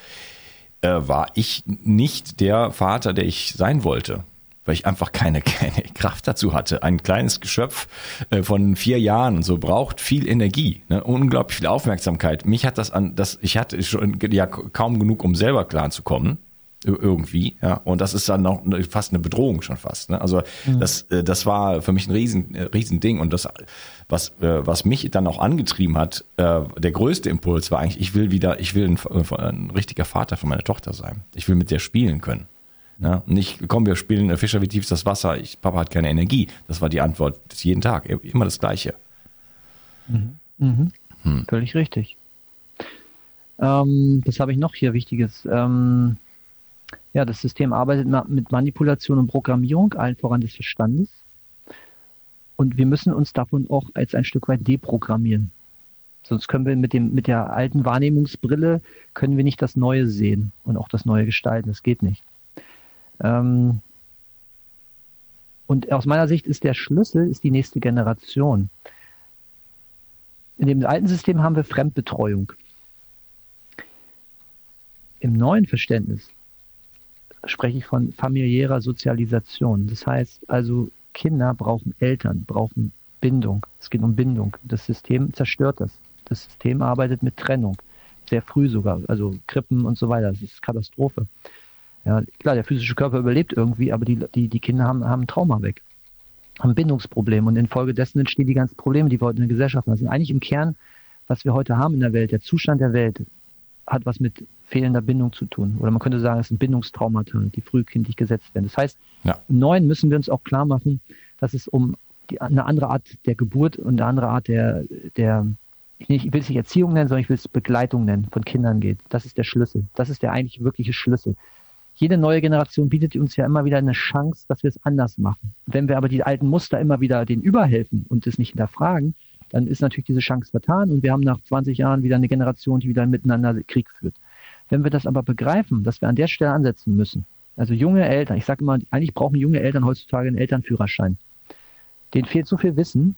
A: äh, war ich nicht der Vater, der ich sein wollte weil ich einfach keine, keine Kraft dazu hatte. Ein kleines Geschöpf äh, von vier Jahren und so braucht viel Energie, ne? unglaublich viel Aufmerksamkeit. Mich hat das an, das, ich hatte schon ja kaum genug, um selber klar zu kommen irgendwie, ja, und das ist dann noch fast eine Bedrohung schon fast. Ne? Also mhm. das, äh, das war für mich ein riesen, äh, riesen Ding und das, was, was mich dann auch angetrieben hat, der größte Impuls war eigentlich, ich will wieder, ich will ein, ein richtiger Vater für meine Tochter sein. Ich will mit der spielen können. Ja, nicht, komm, wir spielen Fischer wie tief ist das Wasser, ich, Papa hat keine Energie. Das war die Antwort das jeden Tag, immer das Gleiche.
C: Mhm. Mhm. Hm. Völlig richtig. Ähm, das habe ich noch hier Wichtiges. Ähm, ja, das System arbeitet mit Manipulation und Programmierung, allen voran des Verstandes. Und wir müssen uns davon auch als ein Stück weit deprogrammieren. Sonst können wir mit dem, mit der alten Wahrnehmungsbrille können wir nicht das Neue sehen und auch das Neue gestalten. Das geht nicht. Ähm, und aus meiner Sicht ist der Schlüssel ist die nächste Generation. In dem alten System haben wir Fremdbetreuung. Im neuen Verständnis spreche ich von familiärer Sozialisation. Das heißt also, Kinder brauchen Eltern, brauchen Bindung. Es geht um Bindung. Das System zerstört das. Das System arbeitet mit Trennung. Sehr früh sogar. Also Krippen und so weiter. Das ist Katastrophe. Ja, klar, der physische Körper überlebt irgendwie, aber die, die, die Kinder haben, haben ein Trauma weg, haben Bindungsprobleme und infolgedessen entstehen die ganzen Probleme, die wir heute in der Gesellschaft haben. Das sind eigentlich im Kern, was wir heute haben in der Welt, der Zustand der Welt, hat was mit fehlender Bindung zu tun. Oder man könnte sagen, es sind Bindungstraumata, die frühkindlich gesetzt werden. Das heißt, ja. im Neuen müssen wir uns auch klar machen, dass es um die, eine andere Art der Geburt und eine andere Art der, der ich will es nicht Erziehung nennen, sondern ich will es Begleitung nennen, von Kindern geht. Das ist der Schlüssel. Das ist der eigentlich wirkliche Schlüssel jede neue Generation bietet uns ja immer wieder eine Chance, dass wir es anders machen. Wenn wir aber die alten Muster immer wieder denen überhelfen und es nicht hinterfragen, dann ist natürlich diese Chance vertan und wir haben nach 20 Jahren wieder eine Generation, die wieder miteinander Krieg führt. Wenn wir das aber begreifen, dass wir an der Stelle ansetzen müssen, also junge Eltern, ich sage immer, eigentlich brauchen junge Eltern heutzutage einen Elternführerschein. Denen fehlt so viel Wissen,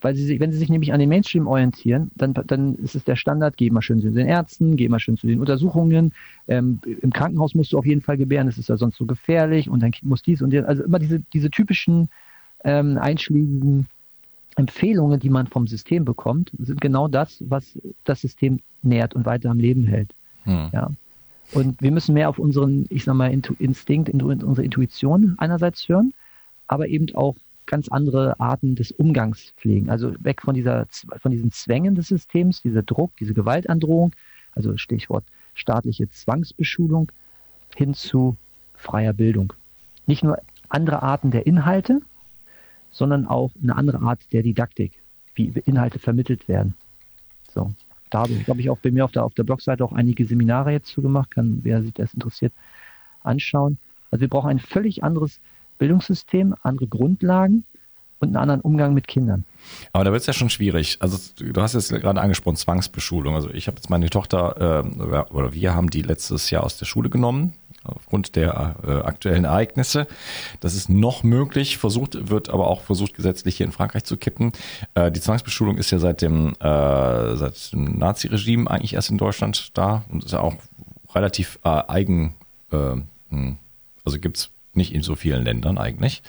C: weil sie sich, wenn sie sich nämlich an den Mainstream orientieren, dann, dann ist es der Standard, geh mal schön zu den Ärzten, geh mal schön zu den Untersuchungen. Ähm, Im Krankenhaus musst du auf jeden Fall gebären, das ist ja sonst so gefährlich und Kind muss dies und das. Also immer diese, diese typischen ähm, einschlägigen Empfehlungen, die man vom System bekommt, sind genau das, was das System nährt und weiter am Leben hält. Hm. Ja. Und wir müssen mehr auf unseren, ich sag mal, Instinkt, unsere Intuition einerseits hören aber eben auch ganz andere Arten des Umgangs pflegen. Also weg von dieser, von diesen Zwängen des Systems, dieser Druck, diese Gewaltandrohung, also Stichwort staatliche Zwangsbeschulung, hin zu freier Bildung. Nicht nur andere Arten der Inhalte, sondern auch eine andere Art der Didaktik, wie Inhalte vermittelt werden. So. Da habe ich, glaube ich, auch bei mir auf der, auf der Blogseite auch einige Seminare jetzt zugemacht, kann, wer sich das interessiert, anschauen. Also wir brauchen ein völlig anderes Bildungssystem, andere Grundlagen und einen anderen Umgang mit Kindern.
A: Aber da wird es ja schon schwierig. Also du hast jetzt gerade angesprochen, Zwangsbeschulung. Also ich habe jetzt meine Tochter, äh, oder wir haben die letztes Jahr aus der Schule genommen, aufgrund der äh, aktuellen Ereignisse. Das ist noch möglich, versucht, wird aber auch versucht, gesetzlich hier in Frankreich zu kippen. Äh, die Zwangsbeschulung ist ja seit dem, äh, seit dem Naziregime eigentlich erst in Deutschland da und ist ja auch relativ äh, eigen, äh, hm, also gibt's nicht in so vielen Ländern eigentlich.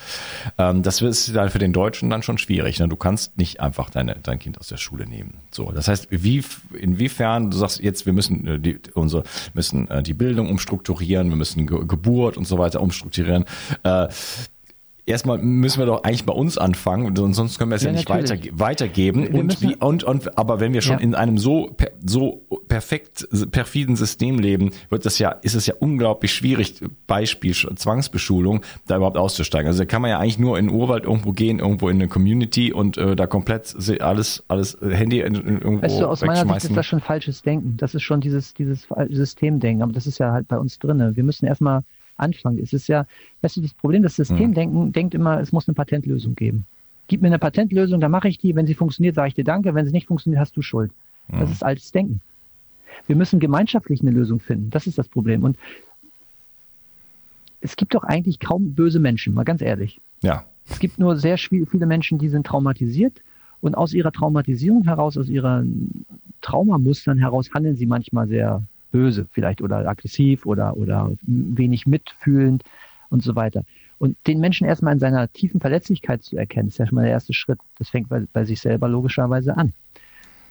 A: Ähm, das ist dann für den Deutschen dann schon schwierig. Ne? Du kannst nicht einfach deine, dein Kind aus der Schule nehmen. So, das heißt, wie, inwiefern du sagst jetzt, wir müssen äh, die, unsere, müssen äh, die Bildung umstrukturieren, wir müssen Ge Geburt und so weiter umstrukturieren. Äh, erstmal müssen wir doch eigentlich bei uns anfangen, sonst können wir es ja, ja nicht weiter, weitergeben. und, wie, und, und, aber wenn wir schon ja. in einem so, so perfekt, perfiden System leben, wird das ja, ist es ja unglaublich schwierig, Beispiel Zwangsbeschulung, da überhaupt auszusteigen. Also da kann man ja eigentlich nur in den Urwald irgendwo gehen, irgendwo in eine Community und äh, da komplett alles, alles äh, Handy in, in irgendwo
C: Weißt du, aus meiner Sicht ist das schon falsches Denken. Das ist schon dieses, dieses Systemdenken, aber das ist ja halt bei uns drinne. Wir müssen erstmal anfangen. Es ist ja, weißt du, das Problem, das Systemdenken mhm. denkt immer, es muss eine Patentlösung geben. Gib mir eine Patentlösung, dann mache ich die. Wenn sie funktioniert, sage ich dir Danke. Wenn sie nicht funktioniert, hast du Schuld. Mhm. Das ist altes Denken. Wir müssen gemeinschaftlich eine Lösung finden. Das ist das Problem. Und es gibt doch eigentlich kaum böse Menschen, mal ganz ehrlich.
A: Ja.
C: Es gibt nur sehr viele Menschen, die sind traumatisiert und aus ihrer Traumatisierung heraus, aus ihren Traumamustern heraus handeln sie manchmal sehr böse vielleicht oder aggressiv oder, oder wenig mitfühlend und so weiter. Und den Menschen erstmal in seiner tiefen Verletzlichkeit zu erkennen, ist ja schon mal der erste Schritt. Das fängt bei, bei sich selber logischerweise an.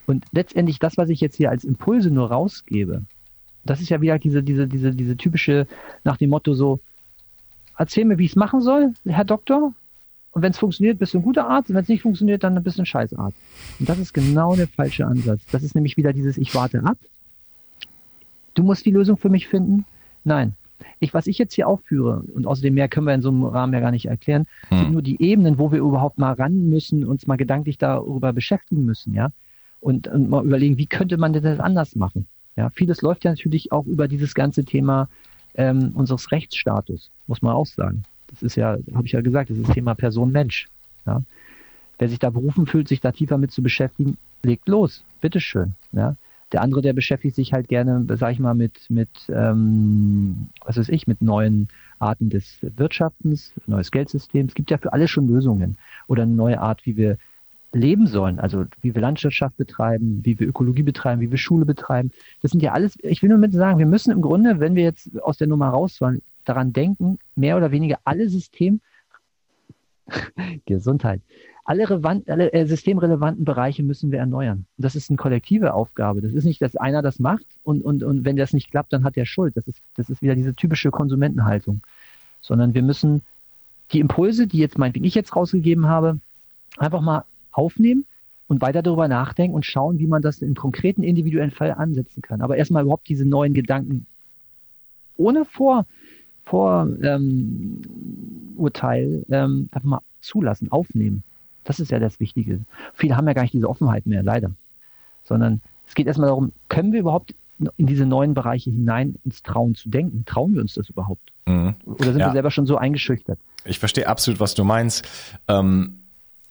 C: Und letztendlich das, was ich jetzt hier als Impulse nur rausgebe, das ist ja wieder diese, diese, diese, diese typische nach dem Motto so, erzähl mir, wie ich es machen soll, Herr Doktor. Und wenn es funktioniert, bist du ein guter Arzt. Und wenn es nicht funktioniert, dann bist du ein Scheißarzt. Und das ist genau der falsche Ansatz. Das ist nämlich wieder dieses, ich warte ab du musst die Lösung für mich finden. Nein. Ich, was ich jetzt hier aufführe, und außerdem mehr können wir in so einem Rahmen ja gar nicht erklären, hm. sind nur die Ebenen, wo wir überhaupt mal ran müssen, uns mal gedanklich darüber beschäftigen müssen, ja. Und, und mal überlegen, wie könnte man das anders machen? Ja, vieles läuft ja natürlich auch über dieses ganze Thema ähm, unseres Rechtsstatus, muss man auch sagen. Das ist ja, habe ich ja gesagt, das ist das Thema Person-Mensch. Ja. Wer sich da berufen fühlt, sich da tiefer mit zu beschäftigen, legt los. Bitteschön. Ja. Der andere, der beschäftigt sich halt gerne, sag ich mal, mit, mit ähm, was weiß ich, mit neuen Arten des Wirtschaftens, neues Geldsystem. Es gibt ja für alles schon Lösungen oder eine neue Art, wie wir leben sollen, also wie wir Landwirtschaft betreiben, wie wir Ökologie betreiben, wie wir Schule betreiben. Das sind ja alles, ich will nur mit sagen, wir müssen im Grunde, wenn wir jetzt aus der Nummer raus wollen, daran denken, mehr oder weniger alle System, Gesundheit, alle, relevant, alle äh, systemrelevanten Bereiche müssen wir erneuern. Und das ist eine kollektive Aufgabe. Das ist nicht, dass einer das macht und, und, und wenn das nicht klappt, dann hat er Schuld. Das ist, das ist wieder diese typische Konsumentenhaltung. Sondern wir müssen die Impulse, die jetzt meinetwegen ich jetzt rausgegeben habe, einfach mal aufnehmen und weiter darüber nachdenken und schauen, wie man das im konkreten individuellen Fall ansetzen kann. Aber erstmal überhaupt diese neuen Gedanken ohne Vor, Vor ähm, Urteil ähm, einfach mal zulassen, aufnehmen. Das ist ja das Wichtige. Viele haben ja gar nicht diese Offenheit mehr, leider. Sondern es geht erstmal darum, können wir überhaupt in diese neuen Bereiche hinein uns trauen zu denken? Trauen wir uns das überhaupt? Mhm. Oder sind ja. wir selber schon so eingeschüchtert?
A: Ich verstehe absolut, was du meinst. Ähm,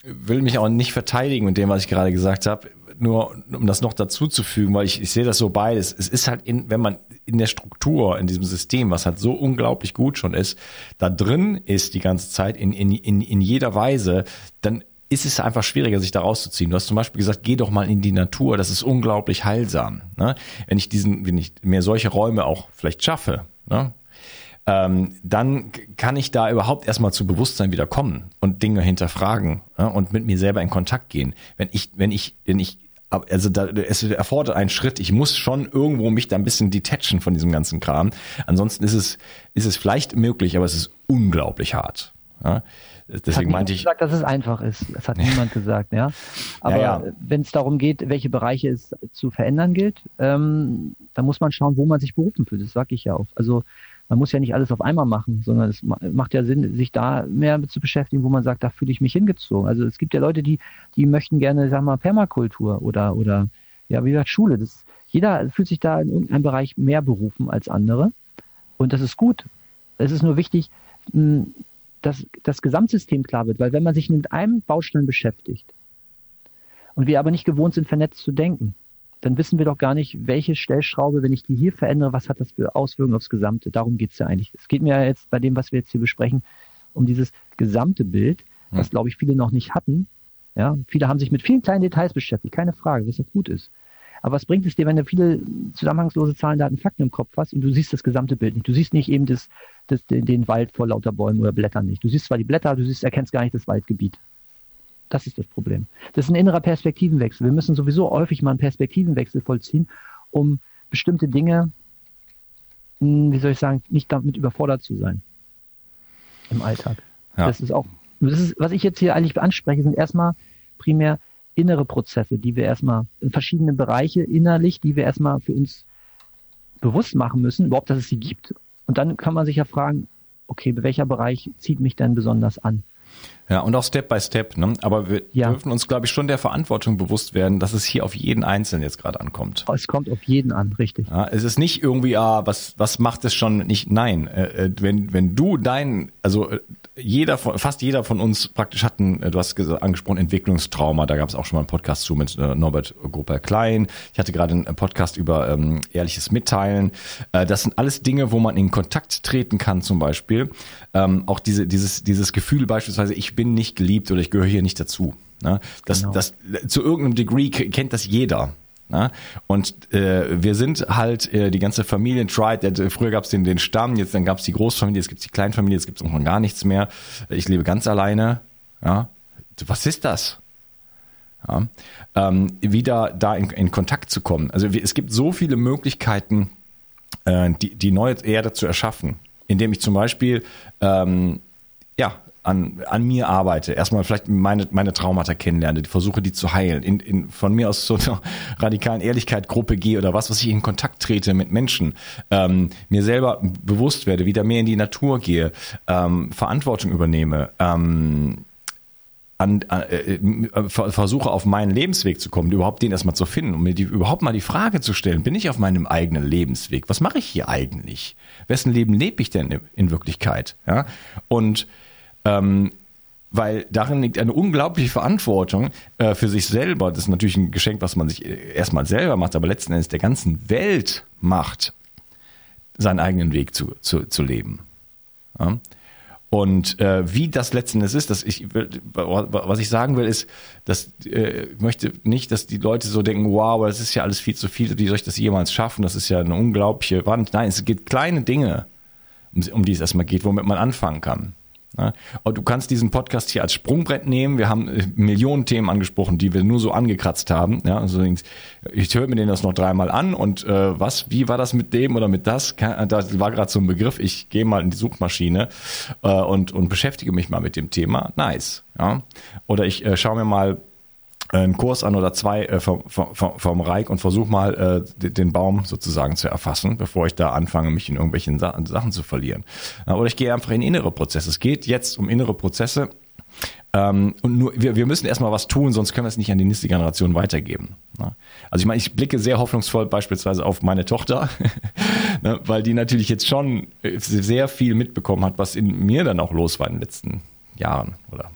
A: will mich auch nicht verteidigen mit dem, was ich gerade gesagt habe. Nur um das noch dazu zu fügen, weil ich, ich sehe das so beides. Es ist halt in, wenn man in der Struktur, in diesem System, was halt so unglaublich gut schon ist, da drin ist die ganze Zeit in, in, in, in jeder Weise, dann ist es einfach schwieriger, sich da rauszuziehen. Du hast zum Beispiel gesagt, geh doch mal in die Natur, das ist unglaublich heilsam. Ne? Wenn ich diesen, wenn ich mir solche Räume auch vielleicht schaffe, ne? ähm, dann kann ich da überhaupt erstmal zu Bewusstsein wieder kommen und Dinge hinterfragen ne? und mit mir selber in Kontakt gehen. Wenn ich, wenn ich, wenn ich also da, es erfordert einen Schritt. Ich muss schon irgendwo mich da ein bisschen detachen von diesem ganzen Kram. Ansonsten ist es, ist es vielleicht möglich, aber es ist unglaublich hart. Ja? Deswegen meinte ich.
C: gesagt, dass es einfach ist. Das hat niemand gesagt, ja. Aber ja, ja. wenn es darum geht, welche Bereiche es zu verändern gilt, ähm, dann muss man schauen, wo man sich berufen fühlt. Das sage ich ja auch. Also man muss ja nicht alles auf einmal machen, sondern es macht ja Sinn, sich da mehr mit zu beschäftigen, wo man sagt, da fühle ich mich hingezogen. Also es gibt ja Leute, die, die möchten gerne, sag mal, Permakultur oder, oder, ja, wie gesagt, Schule. Das, jeder fühlt sich da in irgendeinem Bereich mehr berufen als andere. Und das ist gut. Es ist nur wichtig, dass das Gesamtsystem klar wird, weil wenn man sich mit einem Baustein beschäftigt und wir aber nicht gewohnt sind, vernetzt zu denken, dann wissen wir doch gar nicht, welche Stellschraube, wenn ich die hier verändere, was hat das für Auswirkungen aufs Gesamte. Darum geht es ja eigentlich. Es geht mir ja jetzt bei dem, was wir jetzt hier besprechen, um dieses gesamte Bild, was, glaube ich, viele noch nicht hatten. Ja, viele haben sich mit vielen kleinen Details beschäftigt, keine Frage, was auch gut ist. Aber was bringt es dir, wenn du viele zusammenhangslose Zahlen, Daten, Fakten im Kopf hast und du siehst das gesamte Bild nicht? Du siehst nicht eben das, das, den Wald vor lauter Bäumen oder Blättern nicht. Du siehst zwar die Blätter, du siehst, erkennst gar nicht das Waldgebiet. Das ist das Problem. Das ist ein innerer Perspektivenwechsel. Wir müssen sowieso häufig mal einen Perspektivenwechsel vollziehen, um bestimmte Dinge, hm, wie soll ich sagen, nicht damit überfordert zu sein im Alltag. Ja. Das ist auch, das ist, was ich jetzt hier eigentlich anspreche, sind erstmal primär innere Prozesse, die wir erstmal in verschiedenen Bereiche innerlich, die wir erstmal für uns bewusst machen müssen, überhaupt, dass es sie gibt. Und dann kann man sich ja fragen, okay, welcher Bereich zieht mich denn besonders an?
A: Ja, und auch Step by Step. Ne? Aber wir ja. dürfen uns, glaube ich, schon der Verantwortung bewusst werden, dass es hier auf jeden Einzelnen jetzt gerade ankommt.
C: Es kommt auf jeden an, richtig.
A: Ja, es ist nicht irgendwie, ah, was, was macht es schon nicht? Nein, äh, äh wenn, wenn du dein, also äh, jeder von, fast jeder von uns praktisch hatten, äh, du hast angesprochen, Entwicklungstrauma, da gab es auch schon mal einen Podcast zu mit äh, Norbert Gruber Klein. Ich hatte gerade einen Podcast über ähm, ehrliches Mitteilen. Äh, das sind alles Dinge, wo man in Kontakt treten kann, zum Beispiel. Ähm, auch diese, dieses, dieses Gefühl beispielsweise, ich bin nicht geliebt oder ich gehöre hier nicht dazu. Ne? Das, genau. das, zu irgendeinem Degree kennt das jeder. Na? Und äh, wir sind halt äh, die ganze Familie Tribe. Äh, früher gab es den, den Stamm, jetzt dann gab es die Großfamilie, jetzt gibt es die Kleinfamilie, jetzt gibt es noch gar nichts mehr. Ich lebe ganz alleine. Ja? Was ist das? Ja? Ähm, wieder da in, in Kontakt zu kommen. Also es gibt so viele Möglichkeiten, äh, die, die neue Erde zu erschaffen, indem ich zum Beispiel ähm, ja, an, an mir arbeite, erstmal vielleicht meine, meine Traumata kennenlerne, die versuche, die zu heilen, in, in, von mir aus so einer radikalen Ehrlichkeit Gruppe gehe oder was, was ich in Kontakt trete mit Menschen, ähm, mir selber bewusst werde, wieder mehr in die Natur gehe, ähm, Verantwortung übernehme, ähm, an, äh, äh, versuche auf meinen Lebensweg zu kommen, überhaupt den erstmal zu finden, um mir die, überhaupt mal die Frage zu stellen, bin ich auf meinem eigenen Lebensweg? Was mache ich hier eigentlich? Wessen Leben lebe ich denn in Wirklichkeit? Ja? Und ähm, weil darin liegt eine unglaubliche Verantwortung äh, für sich selber. Das ist natürlich ein Geschenk, was man sich äh, erstmal selber macht, aber letzten Endes der ganzen Welt macht, seinen eigenen Weg zu, zu, zu leben. Ja? Und äh, wie das letzten Endes ist, dass ich was ich sagen will, ist, dass äh, ich möchte nicht, dass die Leute so denken, wow, das ist ja alles viel zu viel, wie soll ich das jemals schaffen? Das ist ja eine unglaubliche Wand. Nein, es gibt kleine Dinge, um, um die es erstmal geht, womit man anfangen kann. Ja, du kannst diesen Podcast hier als Sprungbrett nehmen. Wir haben äh, Millionen Themen angesprochen, die wir nur so angekratzt haben. Ja, also ich höre mir den das noch dreimal an und äh, was, wie war das mit dem oder mit das? Da war gerade so ein Begriff. Ich gehe mal in die Suchmaschine äh, und und beschäftige mich mal mit dem Thema. Nice. Ja, oder ich äh, schaue mir mal einen Kurs an oder zwei äh, vom, vom, vom Reich und versuche mal äh, den Baum sozusagen zu erfassen, bevor ich da anfange, mich in irgendwelchen Sa Sachen zu verlieren. Oder ich gehe einfach in innere Prozesse. Es geht jetzt um innere Prozesse. Ähm, und nur, wir, wir müssen erstmal was tun, sonst können wir es nicht an die nächste Generation weitergeben. Also ich meine, ich blicke sehr hoffnungsvoll beispielsweise auf meine Tochter, ne, weil die natürlich jetzt schon äh, sehr viel mitbekommen hat, was in mir dann auch los war in den letzten Jahren oder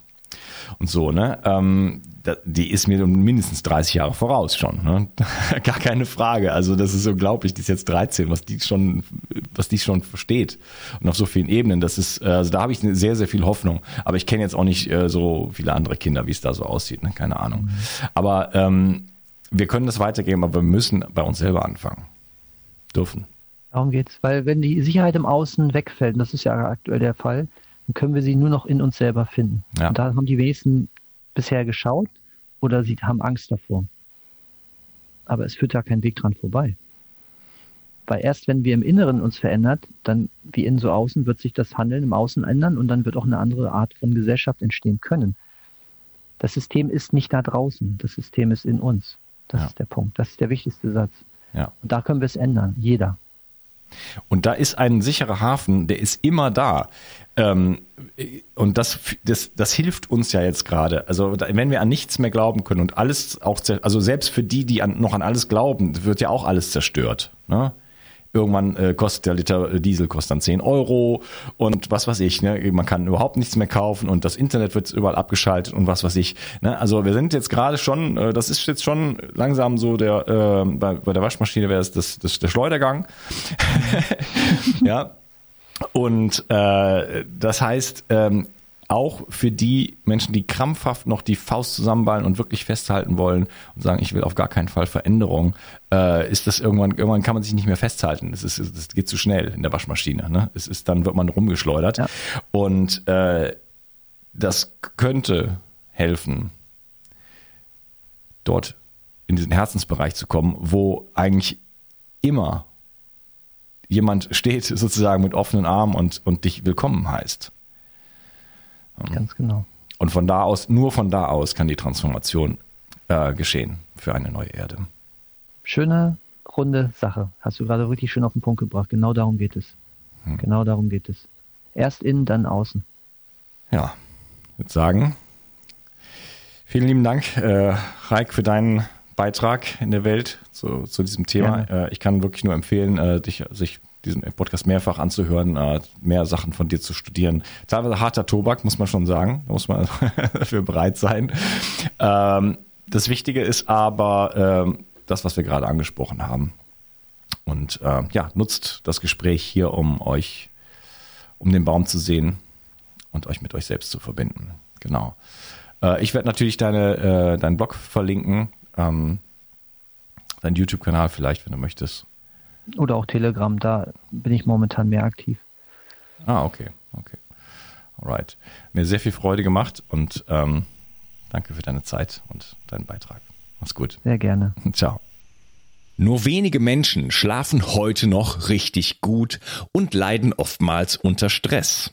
A: und so, ne? Ähm, die ist mir mindestens 30 Jahre voraus schon. Ne? Gar keine Frage. Also das ist unglaublich. Die ist jetzt 13, was die schon, was die schon versteht und auf so vielen Ebenen. Das ist, äh, also da habe ich sehr, sehr viel Hoffnung. Aber ich kenne jetzt auch nicht äh, so viele andere Kinder, wie es da so aussieht. Ne? Keine Ahnung. Mhm. Aber ähm, wir können das weitergeben, aber wir müssen bei uns selber anfangen. Dürfen.
C: Darum geht's, weil wenn die Sicherheit im Außen wegfällt, und das ist ja aktuell der Fall, dann können wir sie nur noch in uns selber finden. Ja. Und da haben die wenigsten bisher geschaut oder sie haben Angst davor. Aber es führt da kein Weg dran vorbei. Weil erst wenn wir im Inneren uns verändert, dann wie innen so außen, wird sich das Handeln im Außen ändern und dann wird auch eine andere Art von Gesellschaft entstehen können. Das System ist nicht da draußen, das System ist in uns. Das
A: Ja.
C: ist der Punkt. Das ist der wichtigste Satz.
A: Ja.
C: Und da können wir es ändern, jeder.
A: Und da ist ein sicherer Hafen, der ist immer da. Ähm, und das, das, das hilft uns ja jetzt gerade. Also wenn wir an nichts mehr glauben können und alles auch, also selbst für die, die an, noch an alles glauben, wird ja auch alles zerstört. Ne? Irgendwann äh, kostet der Liter Diesel kostet dann 10 Euro und was weiß ich. Ne? Man kann überhaupt nichts mehr kaufen und das Internet wird überall abgeschaltet und was weiß ich. Ne? Also wir sind jetzt gerade schon, äh, das ist jetzt schon langsam so der, äh, bei, bei der Waschmaschine wäre es das, das, der Schleudergang. ja. Und äh, das heißt, ähm, auch für die Menschen, die krampfhaft noch die Faust zusammenballen und wirklich festhalten wollen und sagen, ich will auf gar keinen Fall Veränderung, äh, ist das irgendwann, irgendwann kann man sich nicht mehr festhalten. Das, ist, das geht zu schnell in der Waschmaschine. Ne? Es ist, dann wird man rumgeschleudert.
C: Ja.
A: Und äh, das könnte helfen, dort in diesen Herzensbereich zu kommen, wo eigentlich immer jemand steht sozusagen mit offenen Armen und, und dich willkommen heißt.
C: Ganz genau.
A: Und von da aus, nur von da aus kann die Transformation äh, geschehen für eine neue Erde.
C: Schöne, runde Sache. Hast du gerade richtig schön auf den Punkt gebracht. Genau darum geht es.
A: Hm.
C: Genau darum geht es. Erst innen, dann außen.
A: Ja, ich würde sagen, vielen lieben Dank, äh, Raik, für deinen Beitrag in der Welt zu, zu diesem Thema. Äh, ich kann wirklich nur empfehlen, äh, dich, sich diesen Podcast mehrfach anzuhören, äh, mehr Sachen von dir zu studieren. Teilweise harter Tobak, muss man schon sagen. Da muss man dafür bereit sein. Ähm, das Wichtige ist aber ähm, das, was wir gerade angesprochen haben. Und äh, ja, nutzt das Gespräch hier, um euch, um den Baum zu sehen und euch mit euch selbst zu verbinden. Genau. Äh, ich werde natürlich deine, äh, deinen Blog verlinken, ähm, deinen YouTube-Kanal vielleicht, wenn du möchtest.
C: Oder auch Telegram, da bin ich momentan mehr aktiv.
A: Ah, okay, okay. Alright. Mir sehr viel Freude gemacht und ähm, danke für deine Zeit und deinen Beitrag. Mach's gut.
C: Sehr gerne.
A: Ciao.
D: Nur wenige Menschen schlafen heute noch richtig gut und leiden oftmals unter Stress.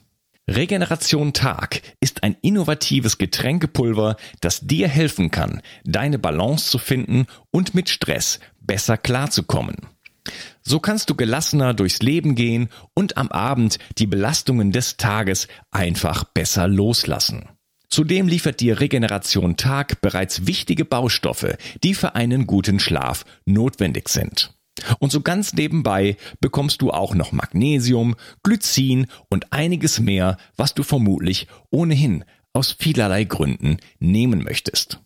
D: Regeneration Tag ist ein innovatives Getränkepulver, das dir helfen kann, deine Balance zu finden und mit Stress besser klarzukommen. So kannst du gelassener durchs Leben gehen und am Abend die Belastungen des Tages einfach besser loslassen. Zudem liefert dir Regeneration Tag bereits wichtige Baustoffe, die für einen guten Schlaf notwendig sind. Und so ganz nebenbei bekommst du auch noch Magnesium, Glycin und einiges mehr, was du vermutlich ohnehin aus vielerlei Gründen nehmen möchtest.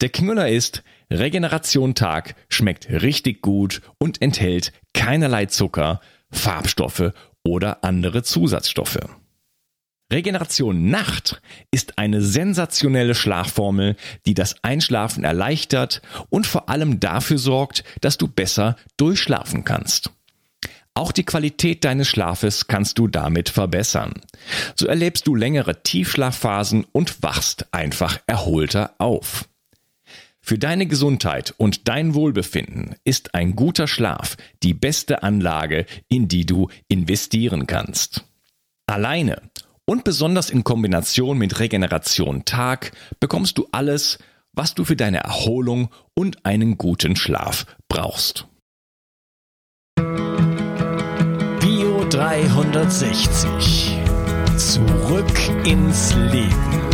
D: Der Knüller ist, Regeneration Tag schmeckt richtig gut und enthält keinerlei Zucker, Farbstoffe oder andere Zusatzstoffe. Regeneration Nacht ist eine sensationelle Schlafformel, die das Einschlafen erleichtert und vor allem dafür sorgt, dass du besser durchschlafen kannst. Auch die Qualität deines Schlafes kannst du damit verbessern. So erlebst du längere Tiefschlafphasen und wachst einfach erholter auf. Für deine Gesundheit und dein Wohlbefinden ist ein guter Schlaf die beste Anlage, in die du investieren kannst. Alleine und besonders in Kombination mit Regeneration Tag bekommst du alles, was du für deine Erholung und einen guten Schlaf brauchst.
B: Bio 360. Zurück ins Leben.